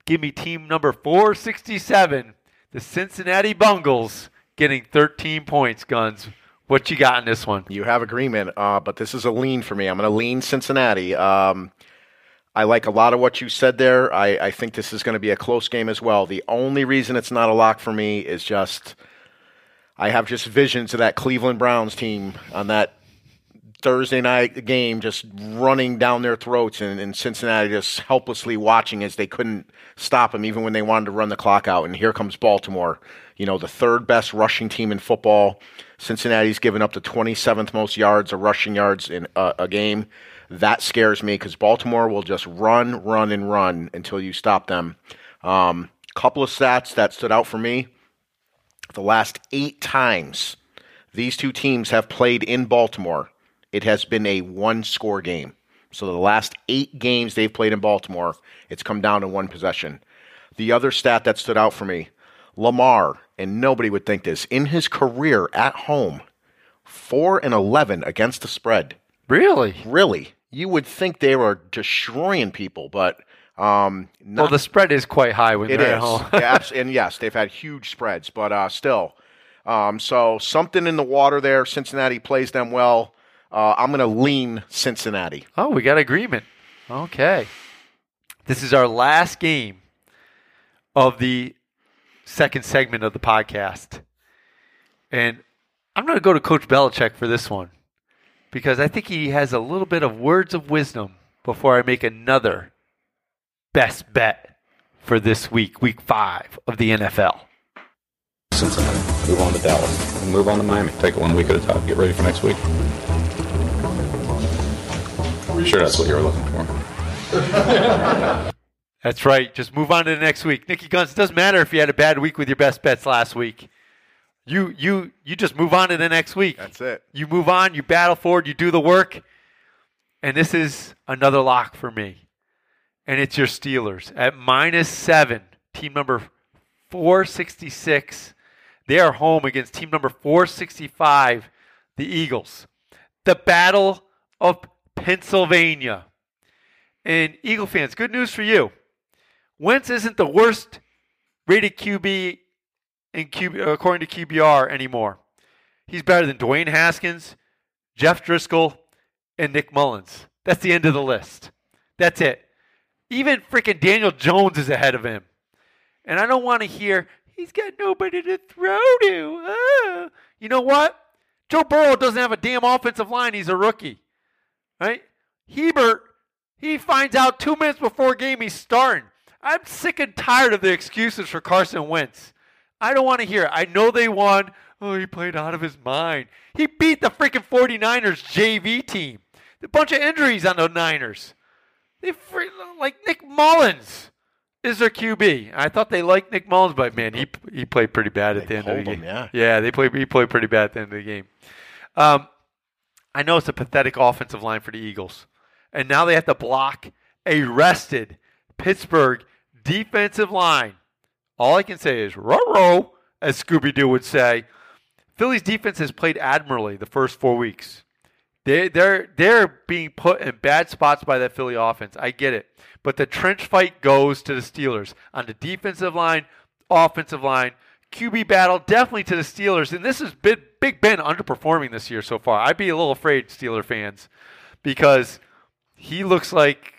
Give me team number 467, the Cincinnati Bungles, getting 13 points, Gunz. What you got in this one? You have agreement, uh, but this is a lean for me. I'm going to lean Cincinnati. Um, I like a lot of what you said there. I, I think this is going to be a close game as well. The only reason it's not a lock for me is just I have just visions of that Cleveland Browns team on that Thursday night game just running down their throats and, and Cincinnati just helplessly watching as they couldn't stop them even when they wanted to run the clock out. And here comes Baltimore, you know, the third best rushing team in football. Cincinnati's given up the 27th most yards or rushing yards in a, a game. That scares me because Baltimore will just run, run, and run until you stop them. Um, couple of stats that stood out for me. The last eight times these two teams have played in Baltimore, it has been a one score game. So the last eight games they've played in Baltimore, it's come down to one possession. The other stat that stood out for me Lamar, and nobody would think this, in his career at home, 4 and 11 against the spread. Really? Really? You would think they were destroying people, but um, not Well, the spread is quite high when it they're at home. Yeah, and yes, they've had huge spreads, but uh, still. Um, so something in the water there. Cincinnati plays them well. Uh, I'm going to lean Cincinnati. Oh, we got agreement. Okay. This is our last game of the second segment of the podcast. And I'm going to go to Coach Belichick for this one because I think he has a little bit of words of wisdom before I make another best bet for this week, week five of the NFL. Cincinnati. Move on to Dallas. And move on to Miami. Take it one week at a time. Get ready for next week. Sure, that's what you were looking for. That's right. Just move on to the next week. Niki Gunz, it doesn't matter if you had a bad week with your best bets last week. You you you just move on to the next week. That's it. You move on, you battle forward, you do the work. And this is another lock for me. And it's your Steelers at minus seven, team number 466. They are home against team number 465, the Eagles. The Battle of Pennsylvania. And Eagle fans, good news for you. Wentz isn't the worst rated QB in QB, according to QBR anymore. He's better than Dwayne Haskins, Jeff Driskel, and Nick Mullens. That's the end of the list. That's it. Even freaking Daniel Jones is ahead of him. And I don't want to hear he's got nobody to throw to. Ah. You know what? Joe Burrow doesn't have a damn offensive line. He's a rookie. Right? Herbert, he finds out two minutes before game he's starting. I'm sick and tired of the excuses for Carson Wentz. I don't want to hear it. I know they won. Oh, he played out of his mind. He beat the freaking 49ers JV team. A bunch of injuries on the Niners. They free, like Nick Mullens is their QB. I thought they liked Nick Mullens, but man, he he played pretty bad at They the end of the pulled game. him, yeah. yeah, they played. He played pretty bad at the end of the game. Um, I know it's a pathetic offensive line for the Eagles, and now they have to block a rested Pittsburgh defensive line. All I can say is "row as Scooby Doo would say. Philly's defense has played admirably the first four weeks. They they're they're being put in bad spots by that Philly offense. I get it, but the trench fight goes to the Steelers on the defensive line, offensive line, QB battle definitely to the Steelers. And this is Big, Big Ben underperforming this year so far. I'd be a little afraid, Steeler fans, because he looks like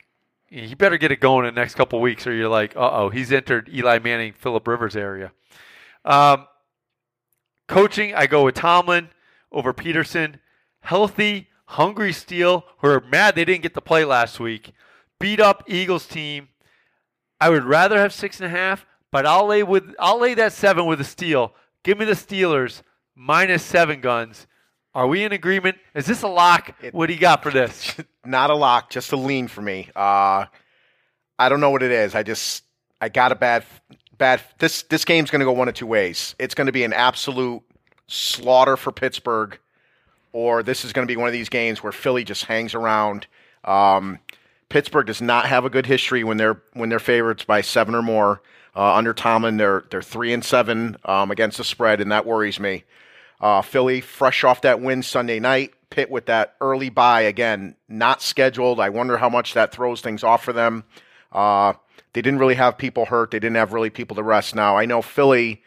he better get it going in the next couple weeks, or you're like, uh oh, he's entered Eli Manning, Philip Rivers area. Um, coaching, I go with Tomlin over Pederson. Healthy, hungry Steel, who are mad they didn't get to play last week. Beat up Eagles team. I would rather have six and a half, but I'll lay with I'll lay that seven with a steal. Give me the Steelers minus seven Gunz. Are we in agreement? Is this a lock? what do you got for this? Not a lock, just a lean for me. Uh, I don't know what it is. I just I got a bad bad. This this game's going to go one of two ways. It's going to be an absolute slaughter for Pittsburgh, or this is going to be one of these games where Philly just hangs around. Um, Pittsburgh does not have a good history when they're when they're favorites by seven or more. Uh, under Tomlin, they're they're three and seven um, against the spread, and that worries me. Uh, Philly, fresh off that win Sunday night. Pitt with that early bye again, not scheduled. I wonder how much that throws things off for them. Uh, they didn't really have people hurt. They didn't have really people to rest. Now I know Philly.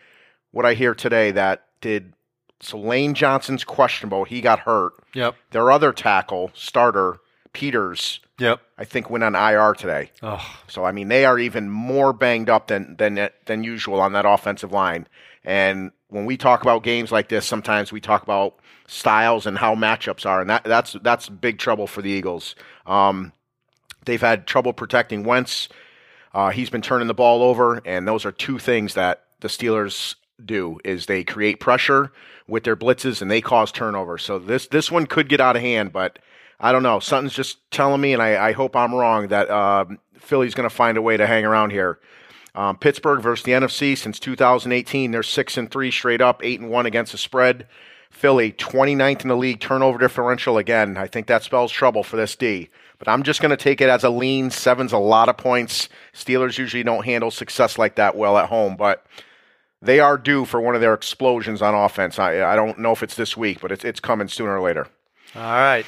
What I hear today that did so Lane Johnson's questionable. He got hurt. Yep. Their other tackle starter Peters, Yep. I think went on IR today. Oh, So I mean, they are even more banged up than than than usual on that offensive line. And when we talk about games like this, sometimes we talk about styles and how matchups are, and that that's that's big trouble for the Eagles. Um, they've had trouble protecting Wentz. Uh, he's been turning the ball over, and those are two things that the Steelers do: is they create pressure with their blitzes and they cause turnover. So this this one could get out of hand, but I don't know. Something's just telling me, and I, I hope I'm wrong, that um, Philly's going to find a way to hang around here. Um, Pittsburgh versus the NFC since 2018, they're six and three straight up, eight and one against the spread. Philly 29th in the league turnover differential again. I think that spells trouble for this D. But I'm just going to take it as a lean. Seven's a lot of points. Steelers usually don't handle success like that well at home, but they are due for one of their explosions on offense. I, I don't know if it's this week, but it's, it's coming sooner or later. all right.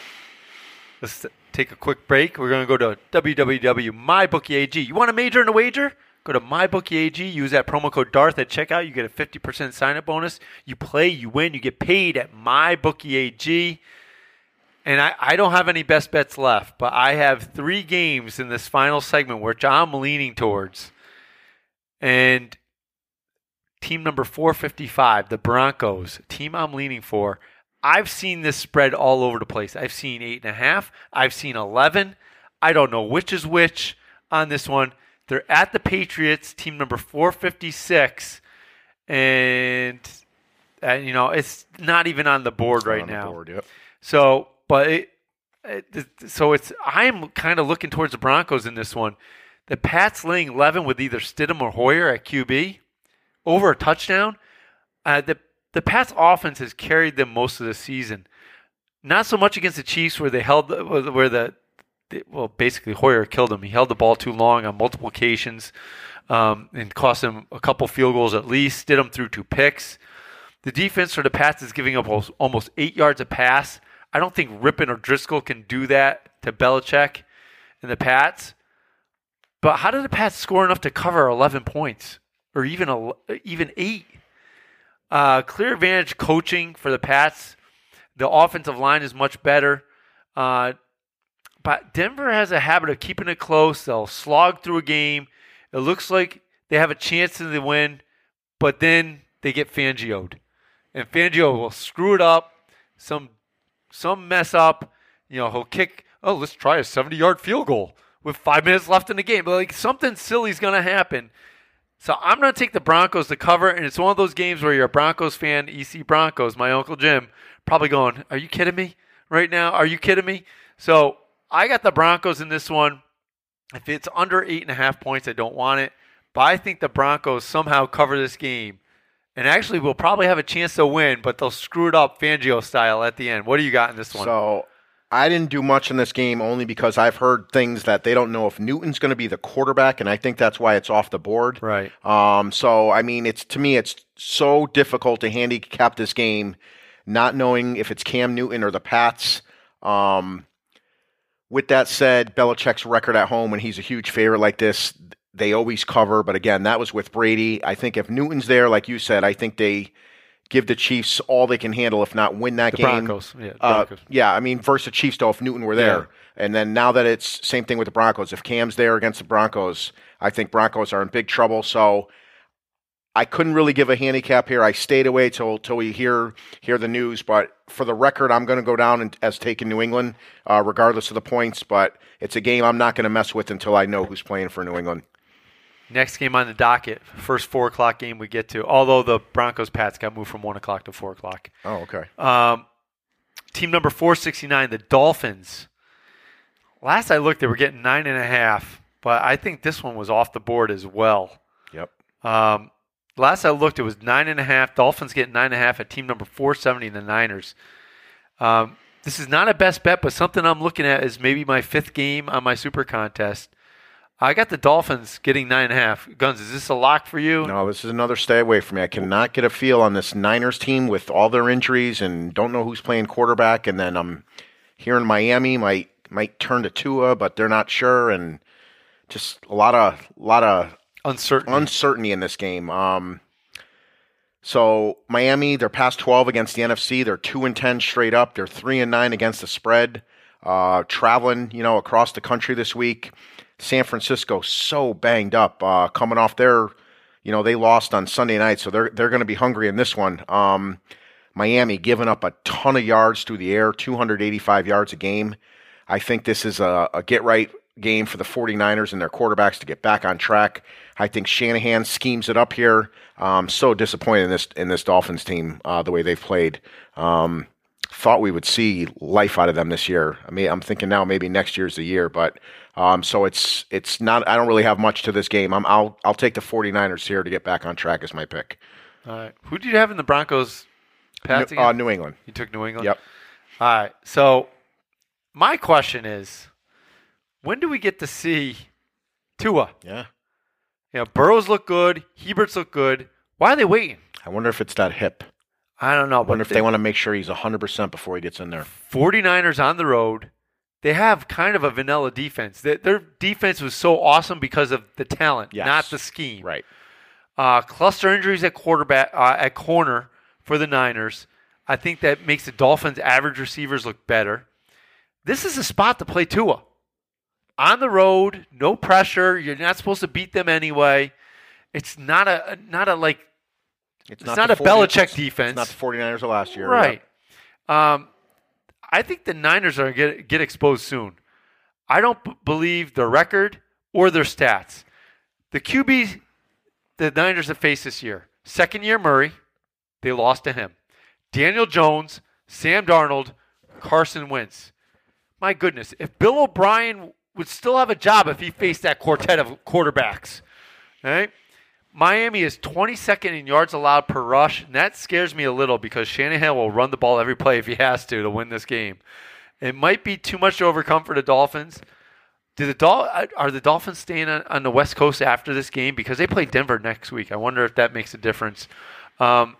Let's take a quick break. We're going to go to www.mybookie.ag. You want to major in a wager? Go to MyBookieAG. Use that promo code Darth at checkout. You get a 50% sign up bonus. You play, you win, you get paid at MyBookieAG. and I, I don't have any best bets left, but I have three games in this final segment which I'm leaning towards. And team number 455, the Broncos, team I'm leaning for. I've seen this spread all over the place. I've seen eight and a half. I've seen 11. I don't know which is which on this one. They're at the Patriots, team number 456. And, uh, you know, it's not even on the board right On the now. board, yep. So, but it, it, so it's I'm kind of looking towards the Broncos in this one. The Pats laying 11 with either Stidham or Hoyer at QB over a touchdown. Uh, the the Pats offense has carried them most of the season. Not so much against the Chiefs where they held the- where the well basically Hoyer killed him. He held the ball too long on multiple occasions um, and cost him a couple field goals at least. did him through two picks. The defense for the Pats is giving up almost- eight yards a pass. I don't think Rypien or Driskel can do that to Belichick and the Pats. But how did the Pats score enough to cover 11 points or even a, even eight? Uh, clear advantage coaching for the Pats. The offensive line is much better. Uh, but Denver has a habit of keeping it close. They'll slog through a game. It looks like they have a chance to win, but then they get Fangioed. And Fangio will screw it up. Some some mess up. You know, he'll kick, oh, let's try a 70 yard field goal with five minutes left in the game. But like something silly's going to happen. So I'm going to take the Broncos to cover. And it's one of those games where you're a Broncos fan, EC Broncos, my Uncle Jim, probably going, are you kidding me right now? Are you kidding me? So I got the Broncos in this one. If it's under eight and a half points, I don't want it. But I think the Broncos somehow cover this game. And actually, we will probably have a chance to win, but they'll screw it up Fangio style at the end. What do you got in this one? So I didn't do much in this game only because I've heard things that they don't know if Newton's going to be the quarterback, and I think that's why it's off the board. Right. Um, so I mean, it's to me, it's so difficult to handicap this game, not knowing if it's Cam Newton or the Pats. Um, with that said, Belichick's record at home when he's a huge favorite like this, they always cover. But again, that was with Brady. I think if Newton's there, like you said, I think they give the Chiefs all they can handle, if not win that The game. Broncos. Yeah, Uh, yeah, I mean, versus the Chiefs, though, if Newton were there. Yeah. And then now that it's same thing with the Broncos, if Cam's there against the Broncos, I think Broncos are in big trouble. So I couldn't really give a handicap here. I stayed away till till we hear hear the news. But for the record, I'm going to go down and, as taking New England, uh, regardless of the points. But it's a game I'm not going to mess with until I know who's playing for New England. Next game on the docket, first four o'clock game we get to. Although the Broncos Pats got moved from one o'clock to four o'clock. Oh, okay. Um, team number four sixty nine, the Dolphins. Last I looked, they were getting nine and a half, but I think this one was off the board as well. Yep. Um, last I looked, it was nine and a half. Dolphins get nine and a half at team number 470, the Niners. Um, this is not a best bet, but something I'm looking at is maybe my fifth game on my super contest. I got the Dolphins getting nine and a half. Gunz, is this a lock for you? No, this is another stay away from me. I cannot get a feel on this Niners team with all their injuries and don't know who's playing quarterback. And then I'm here in Miami might might turn to Tua, but they're not sure, and just a lot of lot of Uncertain. uncertainty in this game. Um, so Miami, they're past twelve against the NFC. They're two and ten straight up. They're three and nine against the spread. Uh, traveling, you know, across the country this week. San Francisco so banged up, uh, coming off their, you know, they lost on Sunday night, so they're they're going to be hungry in this one. Um, Miami giving up a ton of yards through the air, 285 yards a game. I think this is a, a get right game for the 49ers and their quarterbacks to get back on track. I think Shanahan schemes it up here. Um, so disappointed in this in this Dolphins team uh, the way they've played. Um, thought we would see life out of them this year. I mean, I'm thinking now maybe next year's the year, but um, so it's it's not. I don't really have much to this game. I'm, I'll I'll take the 49ers here to get back on track as my pick. All right. Who did you have in the Broncos? New, uh, New England. You took New England? Yep. All right. So my question is when do we get to see Tua? Yeah. You know, Burrows look good, Herberts look good. Why are they waiting? I wonder if it's that hip. I don't know. I wonder but if they want to make sure he's 100% before he gets in there. 49ers on the road. They have kind of a vanilla defense. Their, their defense was so awesome because of the talent, Yes. not the scheme. Right. Uh, cluster injuries at quarterback, uh, at corner for the Niners. I think that makes the Dolphins' average receivers look better. this is a spot to play Tua. On the road, no pressure. You're not supposed to beat them anyway. It's not a not a like It's not the a Belichick it's- defense. It's not the 49ers of last year. right. Um, I think the Niners are going to get get exposed soon. I don't b- believe their record or their stats. The QB the Niners have faced this year. Second year Murray, they lost to him. Daniel Jones, Sam Darnold, Carson Wentz. My goodness, if Bill O'Brien would still have a job if he faced that quartet of quarterbacks. Right? Miami is 22nd in yards allowed per rush, and that scares me a little because Shanahan will run the ball every play if he has to to win this game. It might be too much to overcome for the Dolphins. Do the Dol- are the Dolphins staying on, on the West Coast after this game because they play Denver next week? I wonder if that makes a difference. Um,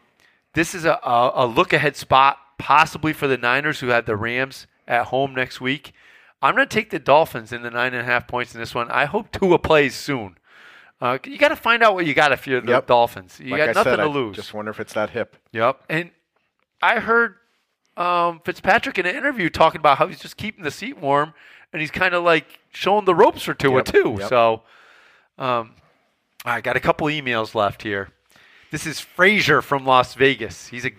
this is a, a, a look ahead spot possibly for the Niners who have the Rams at home next week. I'm going to take the Dolphins in the nine and a half points in this one. I hope Tua plays soon. Uh, you got to find out what you got if you're the Yep. Dolphins. You Like got I nothing said, to I lose. Just wonder if it's that hip. Yep. And I heard um, Fitzpatrick in an interview talking about how he's just keeping the seat warm and he's kind of like showing the ropes for Tua Yep, too. yep. So um, I got a couple emails left here. This is Frazier from Las Vegas. He's a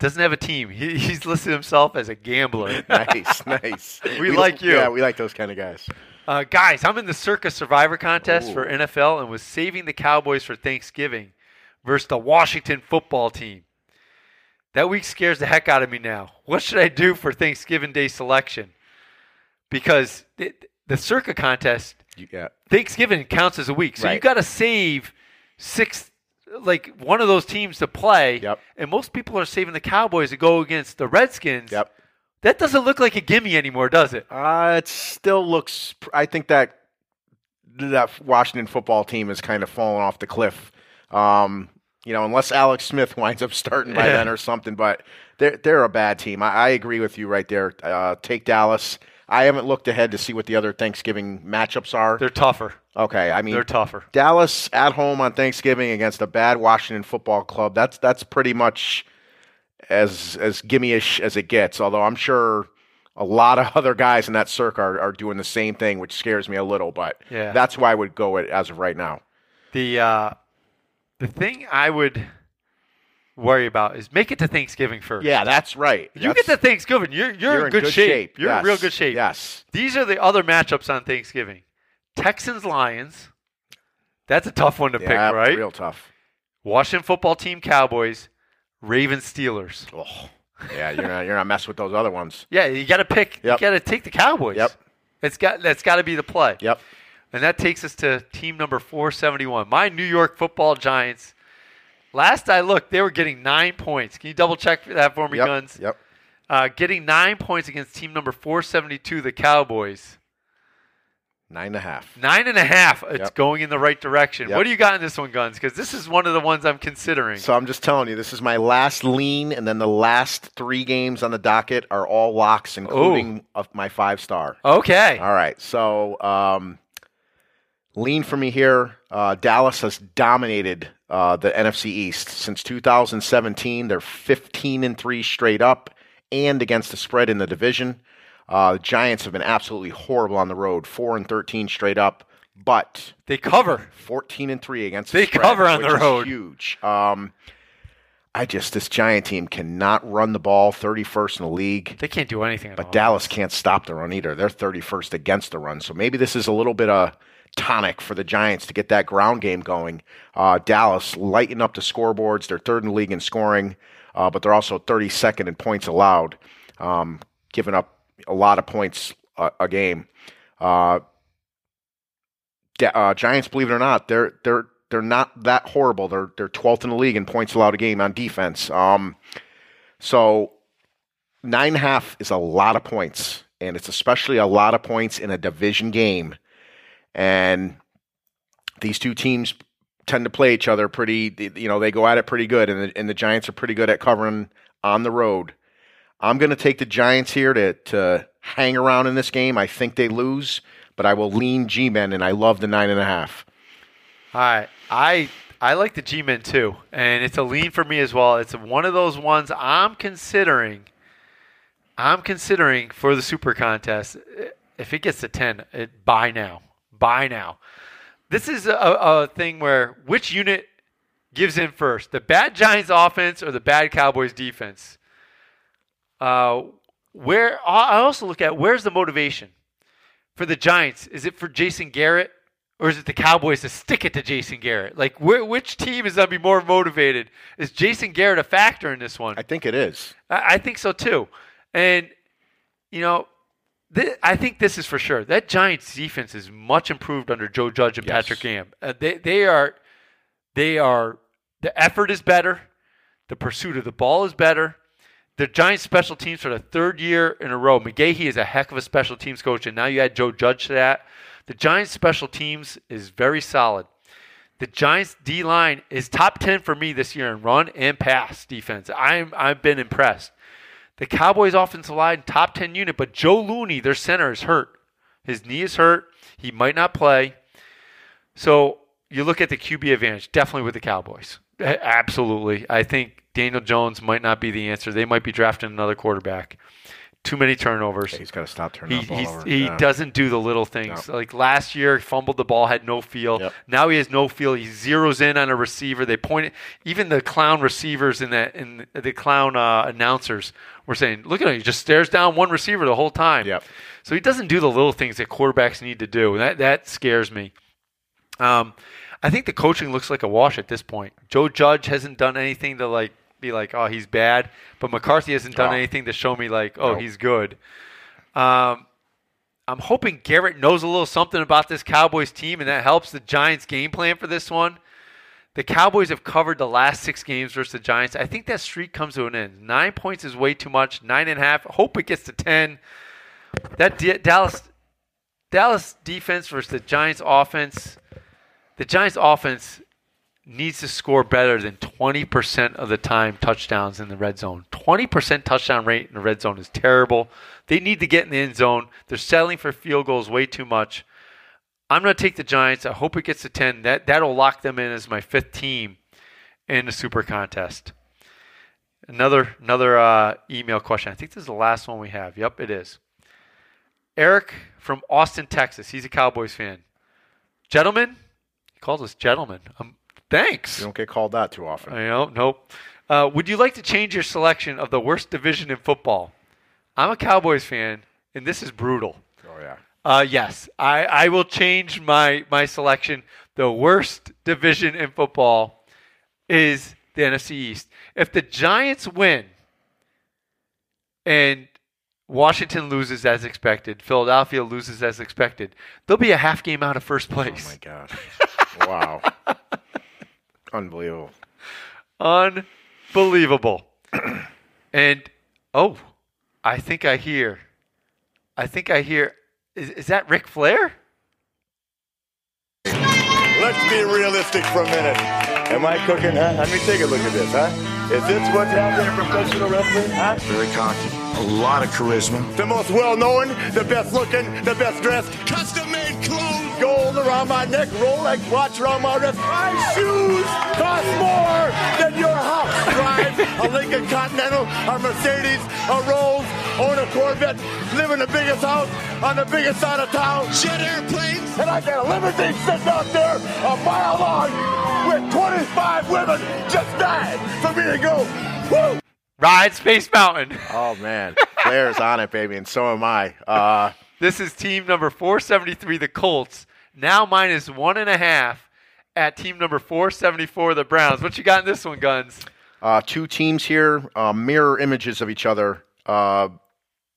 doesn't have a team. He, he's listed himself as a gambler. Nice, nice. We like you. Yeah, we like those kind of guys. Uh, guys, I'm in the Circa Survivor contest for NFL and was saving the Cowboys for Thanksgiving versus the Washington football team. That week scares the heck out of me now. What should I do for Thanksgiving Day selection? Because it, the Circa contest, You got Thanksgiving counts as a week, so you Right. got to save six, like one of those teams to play. Yep. And most people are saving the Cowboys to go against the Redskins. Yep. That doesn't look like a gimme anymore, does it? Uh, it still looks. I think that that Washington football team has kind of fallen off the cliff. Um, you know, unless Alex Smith winds up starting by Yeah. then or something, but they're they're a bad team. I, I agree with you right there. Uh, take Dallas. I haven't looked ahead to see what the other Thanksgiving matchups are. They're tougher. okay, I mean They're tougher. Dallas at home on Thanksgiving against a bad Washington football club. That's that's pretty much as as gimme-ish as it gets. Although I'm sure a lot of other guys in that circle are, are doing the same thing, which scares me a little. But Yeah. that's why I would go it as of right now. The uh, the thing I would worry about is make it to Thanksgiving first. Yeah, that's right. you That's- get to Thanksgiving, you're you're, you're in good, shape. You're in real good shape. Yes. These are the other matchups on Thanksgiving: Texans Lions. That's a tough one to Yeah, pick, right? Real tough. Washington Football Team Cowboys, Ravens Steelers. Oh, yeah, you're not you're not messing with those other ones. Yeah, you got to pick. Yep. You got to take the Cowboys. Yep. It's got that's got to be the play. Yep. And that takes us to team number 471. My New York football Giants. Last I looked, they were getting nine points. Can you double check that for me, Yep. Gunz? Yep. Uh, getting nine points against team number 472, the Cowboys. Nine and a half. Nine and a half. It's Yep. going in the right direction. Yep. What do you got in this one, Gunz? Because this is one of the ones I'm considering. So I'm just telling you, this is my last lean, and then the last three games on the docket are all locks, including of my five star. okay. All right, so um, lean for me here. Uh, Dallas has dominated uh, the NFC East since 2017. They're 15 and three straight up, and against the spread in the division. Uh, the Giants have been absolutely horrible on the road, four and 13 straight up, but They cover. 14 and 3 against They the spread, cover on the road. huge. Um, I just this Giant team cannot run the ball, 31st in the league. They can't do anything But all. Dallas can't stop the run either. They're 31st against the run. So maybe this is a little bit of tonic for the Giants to get that ground game going. Uh, Dallas lighten up the scoreboards. They're third in the league in scoring, uh, but they're also 32nd in points allowed, um, giving up a lot of points a, a game. Uh, uh, Giants, believe it or not, they're they're they're not that horrible. They're they're 12th in the league in points allowed a game on defense. Um, so nine and a half is a lot of points, and it's especially a lot of points in a division game. And these two teams tend to play each other pretty. You know, they go at it pretty good, and the, and the Giants are pretty good at covering on the road. I'm going to take the Giants here to to hang around in this game. I think they lose, but I will lean G-men, and I love the nine and a half. All right. I I like the G Men too, and it's a lean for me as well. It's one of those ones I'm considering. I'm considering for the super contest, if it gets to 10, it, buy now. Buy now. This is a, a thing where which unit gives in first? The bad Giants offense or the bad Cowboys defense? Uh, where I also look at where's the motivation for the Giants? Is it for Jason Garrett or is it the Cowboys to stick it to Jason Garrett? Like, wh- which team is going to be more motivated? Is Jason Garrett a factor in this one? I think it is. I, I think so too. And, you know, th- I think this is for sure. That Giants defense is much improved under Joe Judge and Yes. Patrick Graham. Uh, they, they are, they are, the effort is better. The pursuit of the ball is better. The Giants special teams for the third year in a row. McGaughey is a heck of a special teams coach, and now you add Joe Judge to that. The Giants special teams is very solid. The Giants D line is top ten for me this year in run and pass defense. I'm I've been impressed. The Cowboys offensive line top ten unit, but Joe Looney, their center, is hurt. His knee is hurt. He might not play. So you look at the QB advantage, definitely with the Cowboys. Absolutely. I think Daniel Jones might not be the answer. They might be drafting another quarterback. Too many turnovers. He's got to stop turning He, the ball he's, over. he Yeah. doesn't do the little things. Like last year, he fumbled the ball, had no feel. Yep. Now he has no feel. He zeroes in on a receiver. They point it. Even the clown receivers in that in the clown uh, announcers were saying, "Look at him. He just stares down one receiver the whole time." Yep. So he doesn't do the little things that quarterbacks need to do. That that scares me. Um, I think the coaching looks like a wash at this point. Joe Judge hasn't done anything to like be like, oh, he's bad, but McCarthy hasn't done Oh. anything to show me like, oh, Nope. he's good. Um, I'm hoping Garrett knows a little something about this Cowboys team, and that helps the Giants' game plan for this one. The Cowboys have covered the last six games versus the Giants. I think that streak comes to an end. Nine points is way too much. Nine and a half. Hope it gets to ten. That D- Dallas Dallas defense versus the Giants offense. The Giants offense needs to score better than 20% of the time touchdowns in the red zone. 20% touchdown rate in the red zone is terrible. They need to get in the end zone. They're settling for field goals way too much. I'm going to take the Giants. I hope it gets to 10. That that'll lock them in as my fifth team in the super contest. Another another uh, email question. I think this is the last one we have. Yep, it is. Eric from Austin, Texas. He's a Cowboys fan. Gentlemen, he calls us gentlemen. Um, thanks. You don't get called that too often. I know, nope. Uh, would you like to change your selection of the worst division in football? I'm a Cowboys fan, and this is brutal. Oh yeah. Uh, yes, I, I will change my, my selection. The worst division in football is the NFC East. If the Giants win and Washington loses as expected, Philadelphia loses as expected, they'll be a half game out of first place. Oh my god. wow. Unbelievable. Unbelievable. and oh, I think I hear. I think I hear. Is, is that Ric Flair? Let's be realistic for a minute. Am I cooking, huh? Let me take a look at this, huh? Is this what's happening in professional wrestling, huh? Very cocky. A lot of charisma. The most well-known, the best-looking, the best-dressed, custom-made clothes, gold around my neck, Rolex watch around my wrist. My shoes cost more than your house. Drive a Lincoln Continental, a Mercedes, a Rolls, own a Corvette, live in the biggest house on the biggest side of town. Jet airplanes. And I got a limousine sitting out there a mile long with 25 women just dying for me to go. Woo! Ride Space Mountain. Oh man. Flair's on it, baby, and so am I. Uh, This is team number 473, the Colts. Now minus one and a half at team number 474, the Browns. What you got in this one, Gunz? Uh, two teams here, uh, mirror images of each other, uh,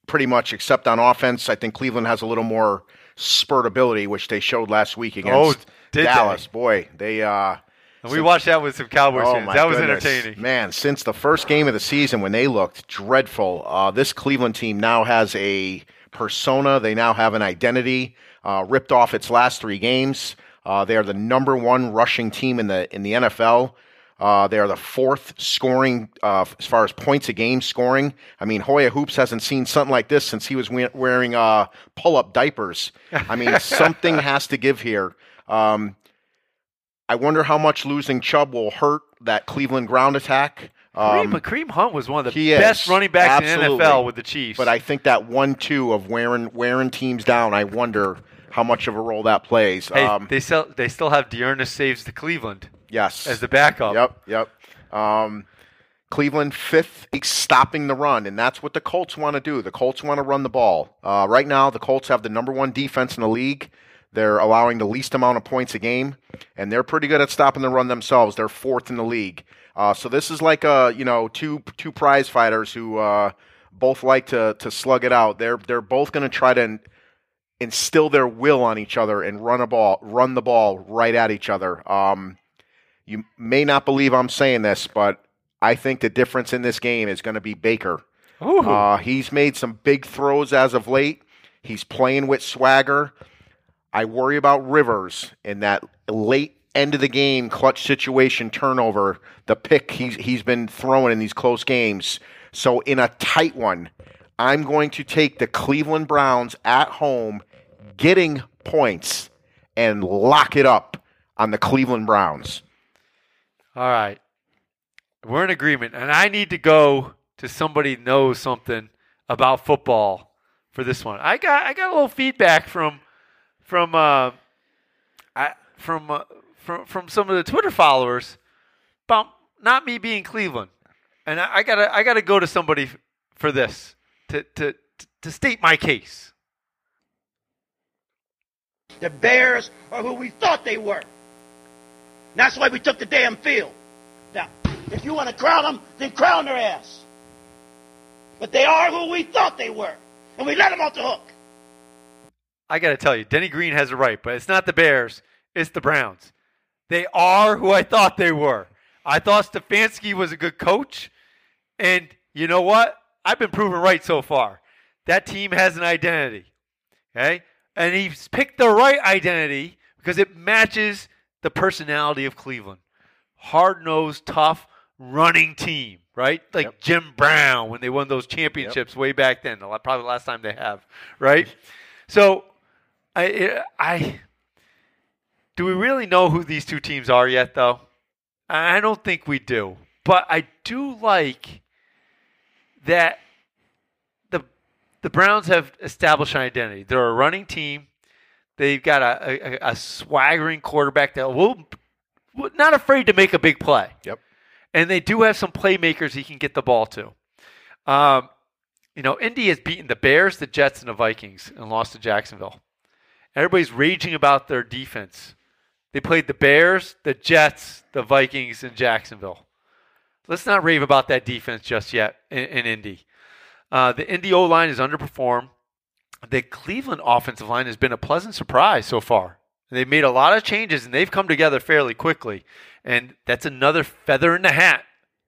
pretty much, except on offense. I think Cleveland has a little more spurt ability, which they showed last week against Oh, Dallas. they? Boy, they. Uh, And we watched that with some Cowboys oh fans. That was goodness. entertaining. man. Since the first game of the season, when they looked dreadful, uh, this Cleveland team now has a persona. They now have an identity. Uh, ripped off its last three games. Uh, they are the number one rushing team in the in the NFL. Uh, they are the fourth scoring uh, as far as points a game scoring. I mean, Hoya Hoops hasn't seen something like this since he was we- wearing uh, pull up diapers. I mean, something has to give here. Um, I wonder how much losing Chubb will hurt that Cleveland ground attack. Kareem, Um, but Kareem Hunt was one of the he is. best running backs Absolutely. in the NFL with the Chiefs. But I think that one-two of wearing wearing teams down. I wonder how much of a role that plays. hey, um, they still they still have Dearness saves to Cleveland yes, as the backup. Yep, yep. Um, Cleveland fifth stopping the run, and that's what the Colts want to do. The Colts want to run the ball. Uh, right now, the Colts have the number one defense in the league. They're allowing the least amount of points a game, and they're pretty good at stopping the run themselves. They're fourth in the league. Uh, so this is like a you know two two prize fighters who uh, both like to to slug it out. They're they're both going to try to instill their will on each other and run a ball run the ball right at each other. Um, you may not believe I'm saying this, but I think the difference in this game is going to be Baker. Uh, he's made some big throws as of late. He's playing with swagger. I worry about Rivers in that late end of the game clutch situation turnover, the pick he's he's been throwing in these close games. So in a tight one, I'm going to take the Cleveland Browns at home getting points and lock it up on the Cleveland Browns. All right. We're in agreement. And I need to go to somebody knows something about football for this one. I got I got a little feedback from from uh I, from uh, from from some of the Twitter followers about not me being Cleveland. And I, I gotta I gotta go to somebody f- for this to to to state my case. The Bears are who we thought they were. That's why we took the damn field. Now, if you want to crown them, then crown their ass. But they are who we thought they were. And we let them off the hook. I got to tell you, Denny Green has it right, but it's not the Bears, it's the Browns. They are who I thought they were. I thought Stefanski was a good coach, and you know what? I've been proven right so far. That team has an identity, okay? And he's picked the right identity because it matches the personality of Cleveland. Hard nosed, tough, running team, right? Like Jim Brown when they won those championships way back then. Probably the last time they have, right? So, I, I, do we really know who these two teams are yet, though? I don't think we do. But I do like that the Browns have established an identity. They're a running team. They've got a, a, a swaggering quarterback that will will- not afraid to make a big play. Yep. And they do have some playmakers he can get the ball to. Um, you know, Indy has beaten the Bears, the Jets, and the Vikings and lost to Jacksonville. Everybody's raging about their defense. They played the Bears, the Jets, the Vikings, and Jacksonville. Let's not rave about that defense just yet in, in Indy. Uh, the Indy O line is underperformed. The Cleveland offensive line has been a pleasant surprise so far. They've made a lot of changes and they've come together fairly quickly. And that's another feather in the hat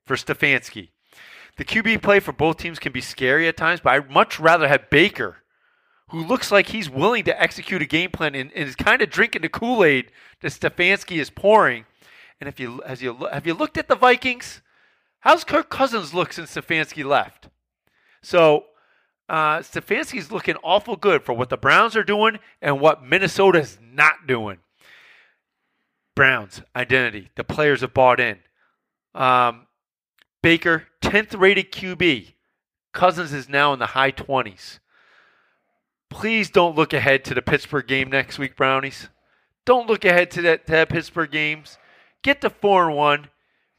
for Stefanski. The QB play for both teams can be scary at times, but I'd much rather have Baker, who looks like he's willing to execute a game plan and, and is kind of drinking the Kool Aid that Stefanski is pouring. And if you as you have you looked at the Vikings, how's Kirk Cousins look since Stefanski left? So uh, Stefanski's looking awful good for what the Browns are doing and what Minnesota's not doing. Browns identity, the players have bought in. Um, Baker, 10th rated QB. Cousins is now in the high 20s. Please don't look ahead to the Pittsburgh game next week, Brownies. Don't look ahead to that, to that Pittsburgh games. Get to 4 and 1.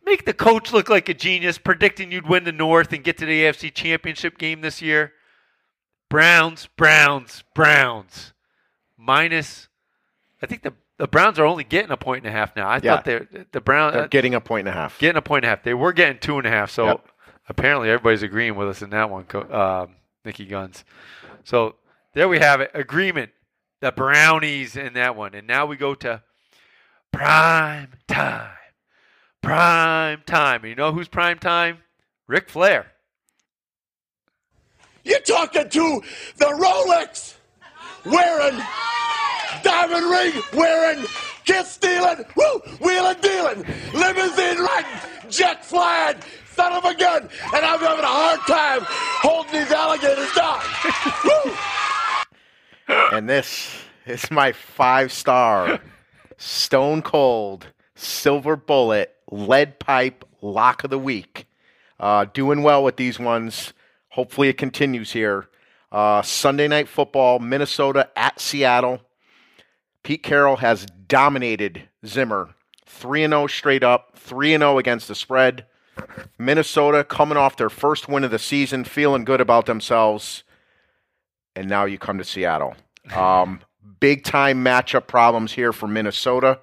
Make the coach look like a genius, predicting you'd win the North and get to the AFC Championship game this year. Browns, Browns, Browns. Minus, I think the the Browns are only getting a point and a half now. I Yeah. thought they're the Browns They're getting a point and a half. getting a point and a half. They were getting two and a half. So Yep. apparently everybody's agreeing with us in that one, Co- um, Niki Gunz. So there we have it. Agreement. The Brownies in that one. And now we go to prime time. Prime time. You know who's prime time? Ric Flair. You're talking to the Rolex wearing, diamond ring wearing, kiss stealing, woo, wheeling dealing, limousine riding, jet flying, son of a gun, and I'm having a hard time holding these alligators down. woo! and this is my five star stone cold silver bullet lead pipe lock of the week Uh, doing well with these ones. Hopefully it continues here. Uh, Sunday night football, Minnesota at Seattle. Pete Carroll has dominated Zimmer 3 0 straight up, 3 0 against the spread. Minnesota coming off their first win of the season, feeling good about themselves. And now you come to Seattle. Um, big time matchup problems here for Minnesota.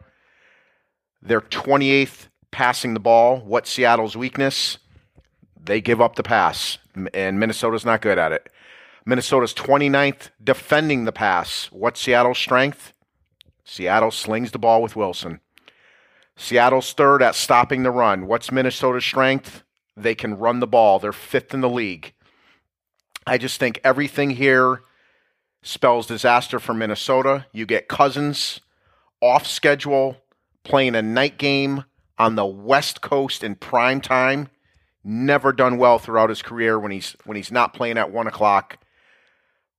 They're 28th passing the ball. What Seattle's weakness? They give up the pass, and Minnesota's not good at it. Minnesota's 29th defending the pass. What Seattle's strength? Seattle slings the ball with Wilson. Seattle's third at stopping the run. What's Minnesota's strength? They can run the ball. They're fifth in the league. I just think everything here spells disaster for Minnesota. You get Cousins off schedule, playing a night game on the West Coast in prime time. Never done well throughout his career when he's when he's not playing at one o'clock.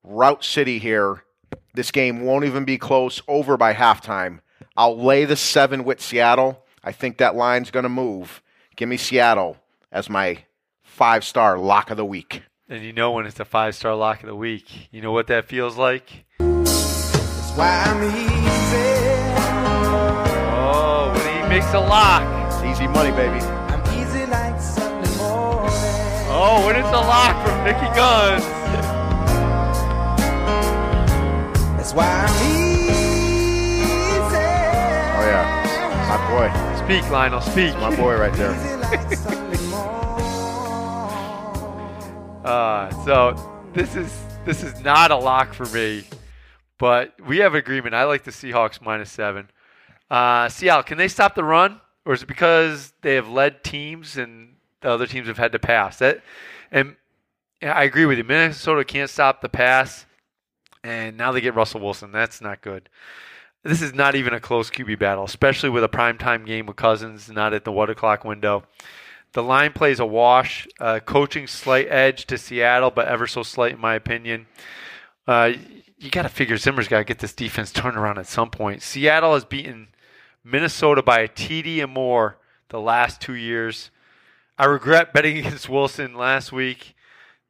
Route City here. This game won't even be close. Over by halftime. I'll lay the seven with Seattle. I think that line's going to move. Give me Seattle as my five star lock of the week. And you know when it's a five star lock of the week. You know what that feels like? Oh, makes a lock. It's easy money, baby. Oh, when it's a lock from Niki Gunz. Oh yeah, my boy, Speak, Lionel, speak. my boy right there. Uh, so this is this is not a lock for me, but we have agreement. I like the Seahawks minus seven. Uh, Seattle, can they stop the run, or is it because they have led teams and the other teams have had to pass? That and I agree with you. Minnesota can't stop the pass, and now they get Russell Wilson. That's not good. This is not even a close QB battle, especially with a primetime game with Cousins not at the one o'clock window. The line plays a wash. Uh, coaching slight edge to Seattle, but ever so slight in my opinion. Uh, you got to figure Zimmer's got to get this defense turned around at some point. Seattle has beaten Minnesota by a TD and more the last two years. I regret betting against Wilson last week.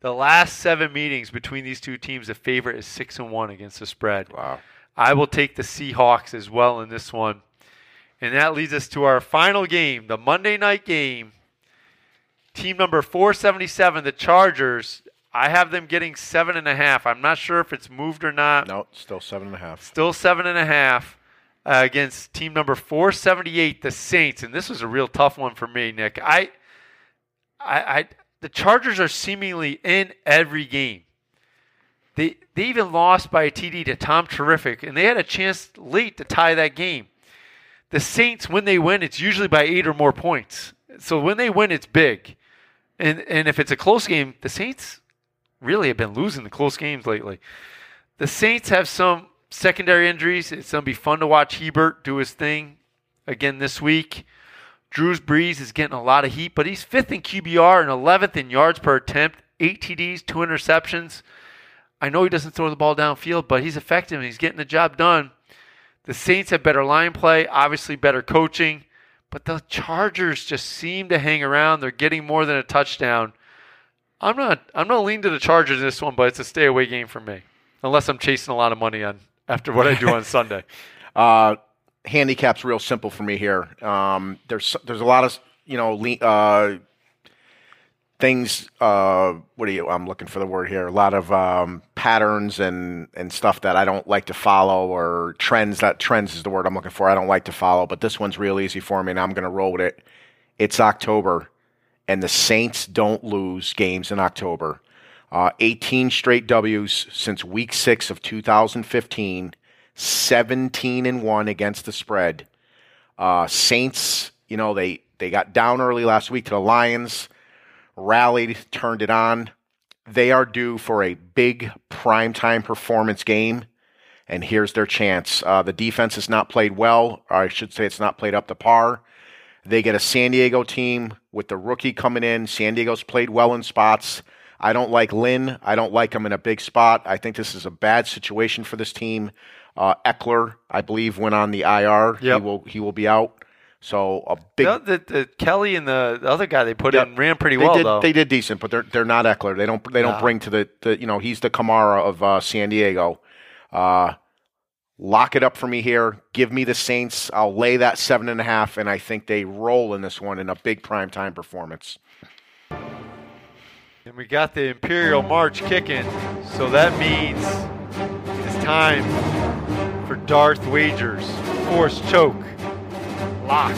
The last seven meetings between these two teams, the favorite is six and one against the spread. Wow. I will take the Seahawks as well in this one. And that leads us to our final game, the Monday night game. Team number 477, the Chargers. I have them getting seven and a half. I'm not sure if it's moved or not. No, still seven and a half. Still seven and a half uh, against team number 478, the Saints. And this was a real tough one for me, Nick. I, I, I the Chargers are seemingly in every game. They they even lost by a TD to Tom Terrific, and they had a chance late to tie that game. The Saints, when they win, it's usually by eight or more points. So when they win, it's big. And and if it's a close game, the Saints really have been losing the close games lately. The Saints have some secondary injuries. It's going to be fun to watch Herbert do his thing again this week. Drew's Brees is getting a lot of heat, but he's fifth in QBR and 11th in yards per attempt, eight TDs, two interceptions. I know he doesn't throw the ball downfield, but he's effective and he's getting the job done. The Saints have better line play, obviously better coaching, but the Chargers just seem to hang around. They're getting more than a touchdown. I'm not I'm not leaning to the Chargers in this one, but it's a stay away game for me. Unless I'm chasing a lot of money on after what I do on Sunday. Uh, handicap's real simple for me here. Um, there's there's a lot of you know uh, things. Uh, what are you? I'm looking for the word here. A lot of um, patterns and and stuff that I don't like to follow, or trends. That trends is the word I'm looking for. I don't like to follow, but this one's real easy for me, and I'm going to roll with it. It's October, and the Saints don't lose games in October. Uh, 18 straight W's since week six of 2015. 17 and 1 against the spread. Uh, Saints, you know, they, they got down early last week to the Lions, rallied, turned it on. They are due for a big primetime performance game, and here's their chance. Uh, the defense has not played well, or I should say it's not played up to par. They get a San Diego team with the rookie coming in. San Diego's played well in spots. I don't like Lynn. I don't like him in a big spot. I think this is a bad situation for this team. Uh, Ekeler, I believe, went on the IR. Yep. He will he will be out. So a big. The, the, the Kelley and the, the other guy they put Yep. in ran pretty they well did, though. They did decent, but they're they're not Ekeler. They don't they don't No. bring to the, the you know he's the Kamara of uh, San Diego. Uh, lock it up for me here. Give me the Saints. I'll lay that seven and a half, and I think they roll in this one in a big primetime performance. And we got the Imperial March kicking, so that means it's time for Darth Wagers Force Choke Lock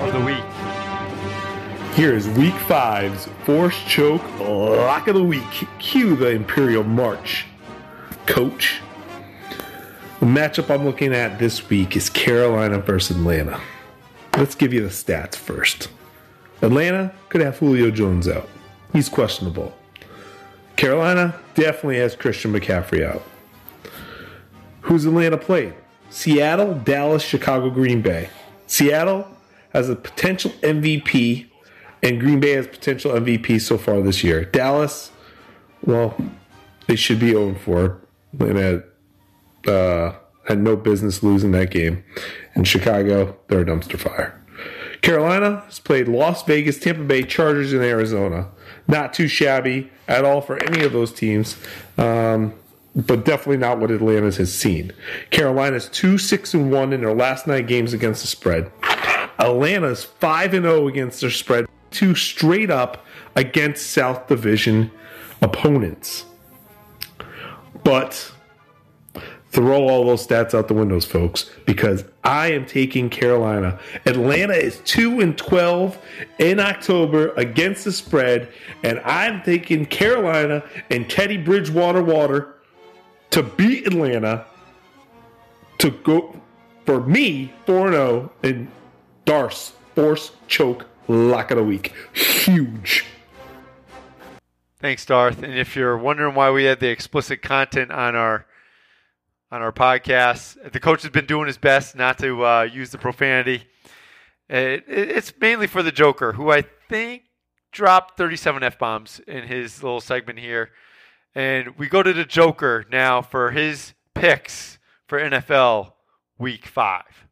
of the Week. Here is week five's Force Choke Lock of the Week. Cue the Imperial March. Coach. The matchup I'm looking at this week is Carolina versus Atlanta. Let's give you the stats first. Atlanta could have Julio Jones out. He's questionable. Carolina definitely has Christian McCaffrey out. Who's Atlanta played? Seattle, Dallas, Chicago, Green Bay. Seattle has a potential MVP, and Green Bay has potential MVP so far this year. Dallas, well, they should be 0 4. Atlanta uh, had no business losing that game. And Chicago, they're a dumpster fire. Carolina has played Las Vegas, Tampa Bay, Chargers, and Arizona. Not too shabby at all for any of those teams, um, but definitely not what Atlanta has seen. Carolina's two six and one in their last nine games against the spread. Atlanta's five and zero against their spread, two straight up against South Division opponents. But throw all those stats out the windows, folks, because I am taking Carolina. Atlanta is 2 and 12 in October against the spread, and I'm taking Carolina and Teddy Bridgewater Water to beat Atlanta to go for me 4 0 and oh Darth Force Choke Lock of the Week. Huge. Thanks, Darth. And if you're wondering why we had the explicit content on our on our podcast, the coach has been doing his best not to uh, use the profanity. It, it, it's mainly for the Joker, who I think dropped 37 f bombs in his little segment here. And we go to the Joker now for his picks for NFL Week Five.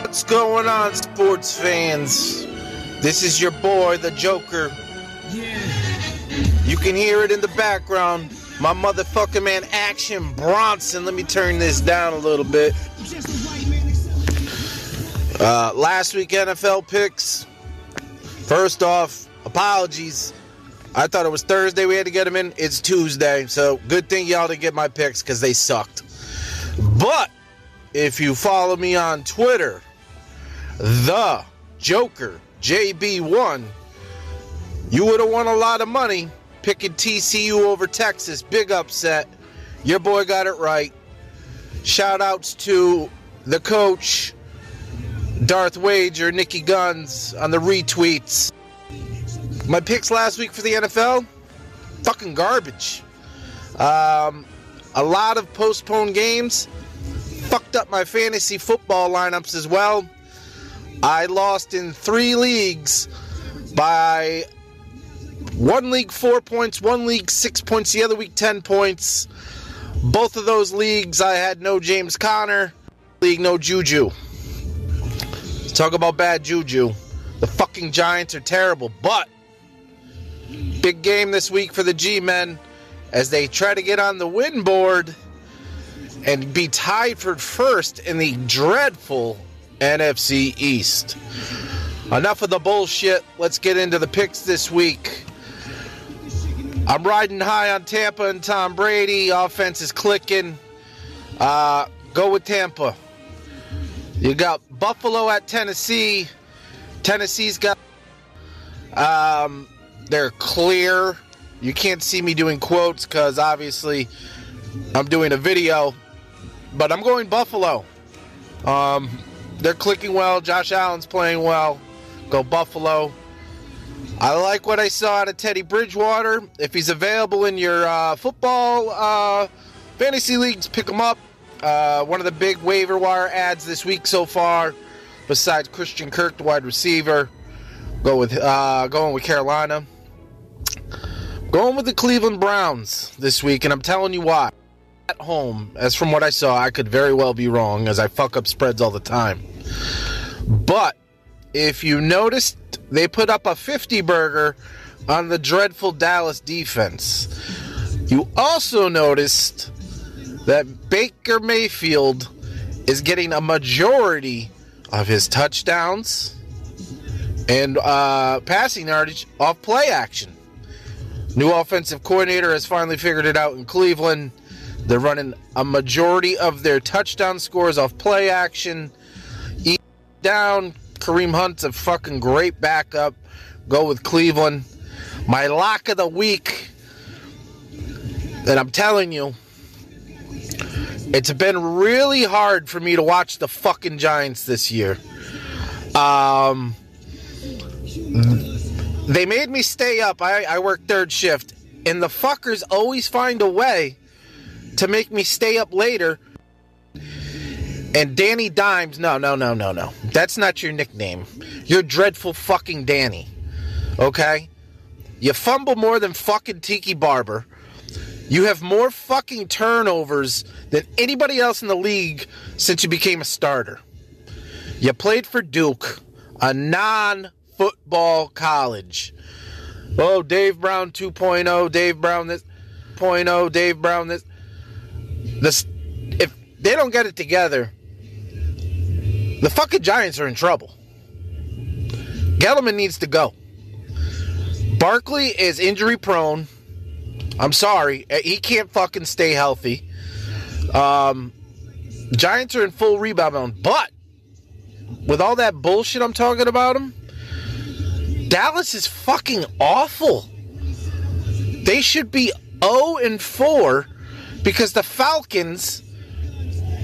What's going on, sports fans? This is your boy, the Joker. Yeah. You can hear it in the background. My motherfucking man, Action Bronson. Let me turn this down a little bit. Uh, last week, NFL picks. First off, apologies. I thought it was Thursday we had to get them in. It's Tuesday. So good thing y'all didn't get my picks because they sucked. But if you follow me on Twitter, the Joker JB1, you would have won a lot of money picking TCU over Texas. Big upset. Your boy got it right. Shout outs to the coach, Darth Wager, Niki Gunz on the retweets. My picks last week for the NFL, fucking garbage. Um, a lot of postponed games. Fucked up my fantasy football lineups as well. I lost in three leagues by one league four points, one league six points, the other week ten points. Both of those leagues, I had no James Conner. League, no Juju. Talk about bad Juju. The fucking Giants are terrible, but big game this week for the G men as they try to get on the win board and be tied for first in the dreadful NFC East. Enough of the bullshit. Let's get into the picks this week. I'm riding high on Tampa and Tom Brady. Offense is clicking. Uh, go with Tampa. You got Buffalo at Tennessee. Tennessee's got. Um, they're clear. You can't see me doing quotes because obviously I'm doing a video, but I'm going Buffalo. Um, they're clicking well. Josh Allen's playing well. Go Buffalo. I like what I saw out of Teddy Bridgewater. If he's available in your uh, football uh, fantasy leagues, pick him up. Uh, one of the big waiver wire ads this week so far, besides Christian Kirk, the wide receiver. Go with uh, going with Carolina. Going with the Cleveland Browns this week, and I'm telling you why. At home, as from what I saw, I could very well be wrong, as I fuck up spreads all the time. But if you noticed, they put up a 50 burger on the dreadful Dallas defense. You also noticed that Baker Mayfield is getting a majority of his touchdowns and uh, passing yardage off play action. New offensive coordinator has finally figured it out in Cleveland. They're running a majority of their touchdown scores off play action. Down. Kareem Hunt's a fucking great backup. Go with Cleveland. My lock of the week. And I'm telling you, it's been really hard for me to watch the fucking Giants this year. Um, they made me stay up. I, I work third shift, and the fuckers always find a way to make me stay up later. And Danny Dimes, no, no, no, no, no. That's not your nickname. You're dreadful fucking Danny. Okay? You fumble more than fucking Tiki Barber. You have more fucking turnovers than anybody else in the league since you became a starter. You played for Duke, a non football college. Oh, Dave Brown 2.0, Dave Brown this 0.0, Dave Brown this. This if they don't get it together, the fucking Giants are in trouble. Gettleman needs to go. Barkley is injury prone. I'm sorry, he can't fucking stay healthy. Um, Giants are in full rebound mode, but with all that bullshit I'm talking about them, Dallas is fucking awful. They should be 0 and 4 because the Falcons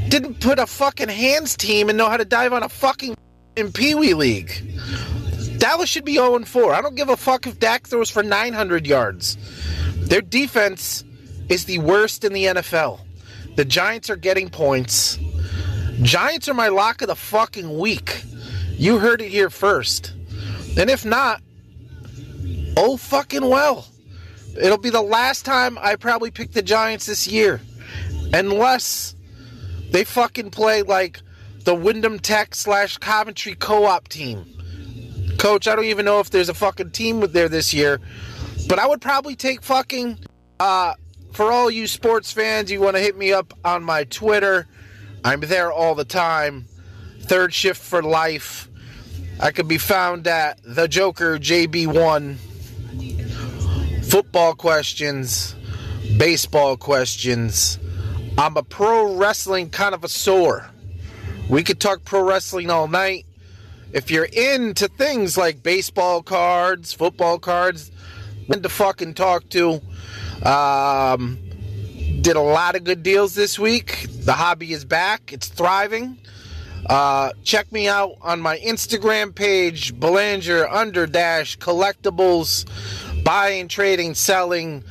didn't put a fucking hands team and know how to dive on a fucking in Pee Wee League. Dallas should be 0 and 4. I don't give a fuck if Dak throws for 900 yards. Their defense is the worst in the NFL. The Giants are getting points. Giants are my lock of the fucking week. You heard it here first. And if not, oh fucking well. It'll be the last time I probably pick the Giants this year. Unless they fucking play like the Windham Tech slash Coventry co op team. Coach, I don't even know if there's a fucking team there this year. But I would probably take fucking uh for all you sports fans, you want to hit me up on my Twitter. I'm there all the time. Third shift for life. I could be found at the Joker JB1. Football questions, baseball questions. I'm a pro wrestling kind of a sore. We could talk pro wrestling all night. If you're into things like baseball cards, football cards, to fucking talk to. Um, did a lot of good deals this week. The hobby is back. It's thriving. Uh, check me out on my Instagram page, Belanger under dash collectibles, buying, trading, selling,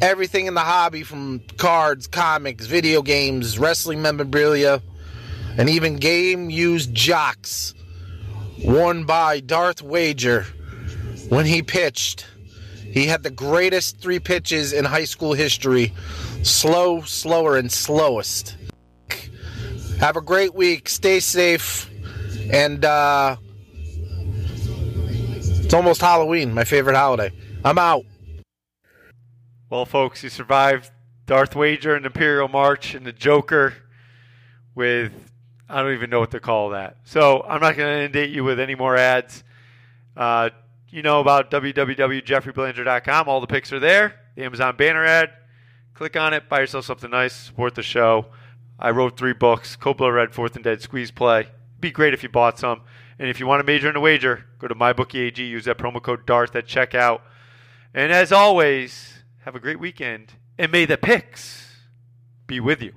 everything in the hobby from cards, comics, video games, wrestling memorabilia, and even game used jocks worn by Darth Wager when he pitched. He had the greatest three pitches in high school history slow, slower, and slowest. Have a great week. Stay safe. And uh, it's almost Halloween, my favorite holiday. I'm out. Well, folks, you survived Darth Wager and Imperial March and the Joker with, I don't even know what to call that. So I'm not going to inundate you with any more ads. Uh, you know about www.jeffreybelanger.com. All the picks are there. The Amazon banner ad. Click on it, buy yourself something nice, support the show. I wrote three books Code Blood Red, Fourth and Dead, Squeeze Play. Be great if you bought some. And if you want to major in a wager, go to MyBookieAG, use that promo code DARTH at checkout. And as always, have a great weekend, and may the picks be with you.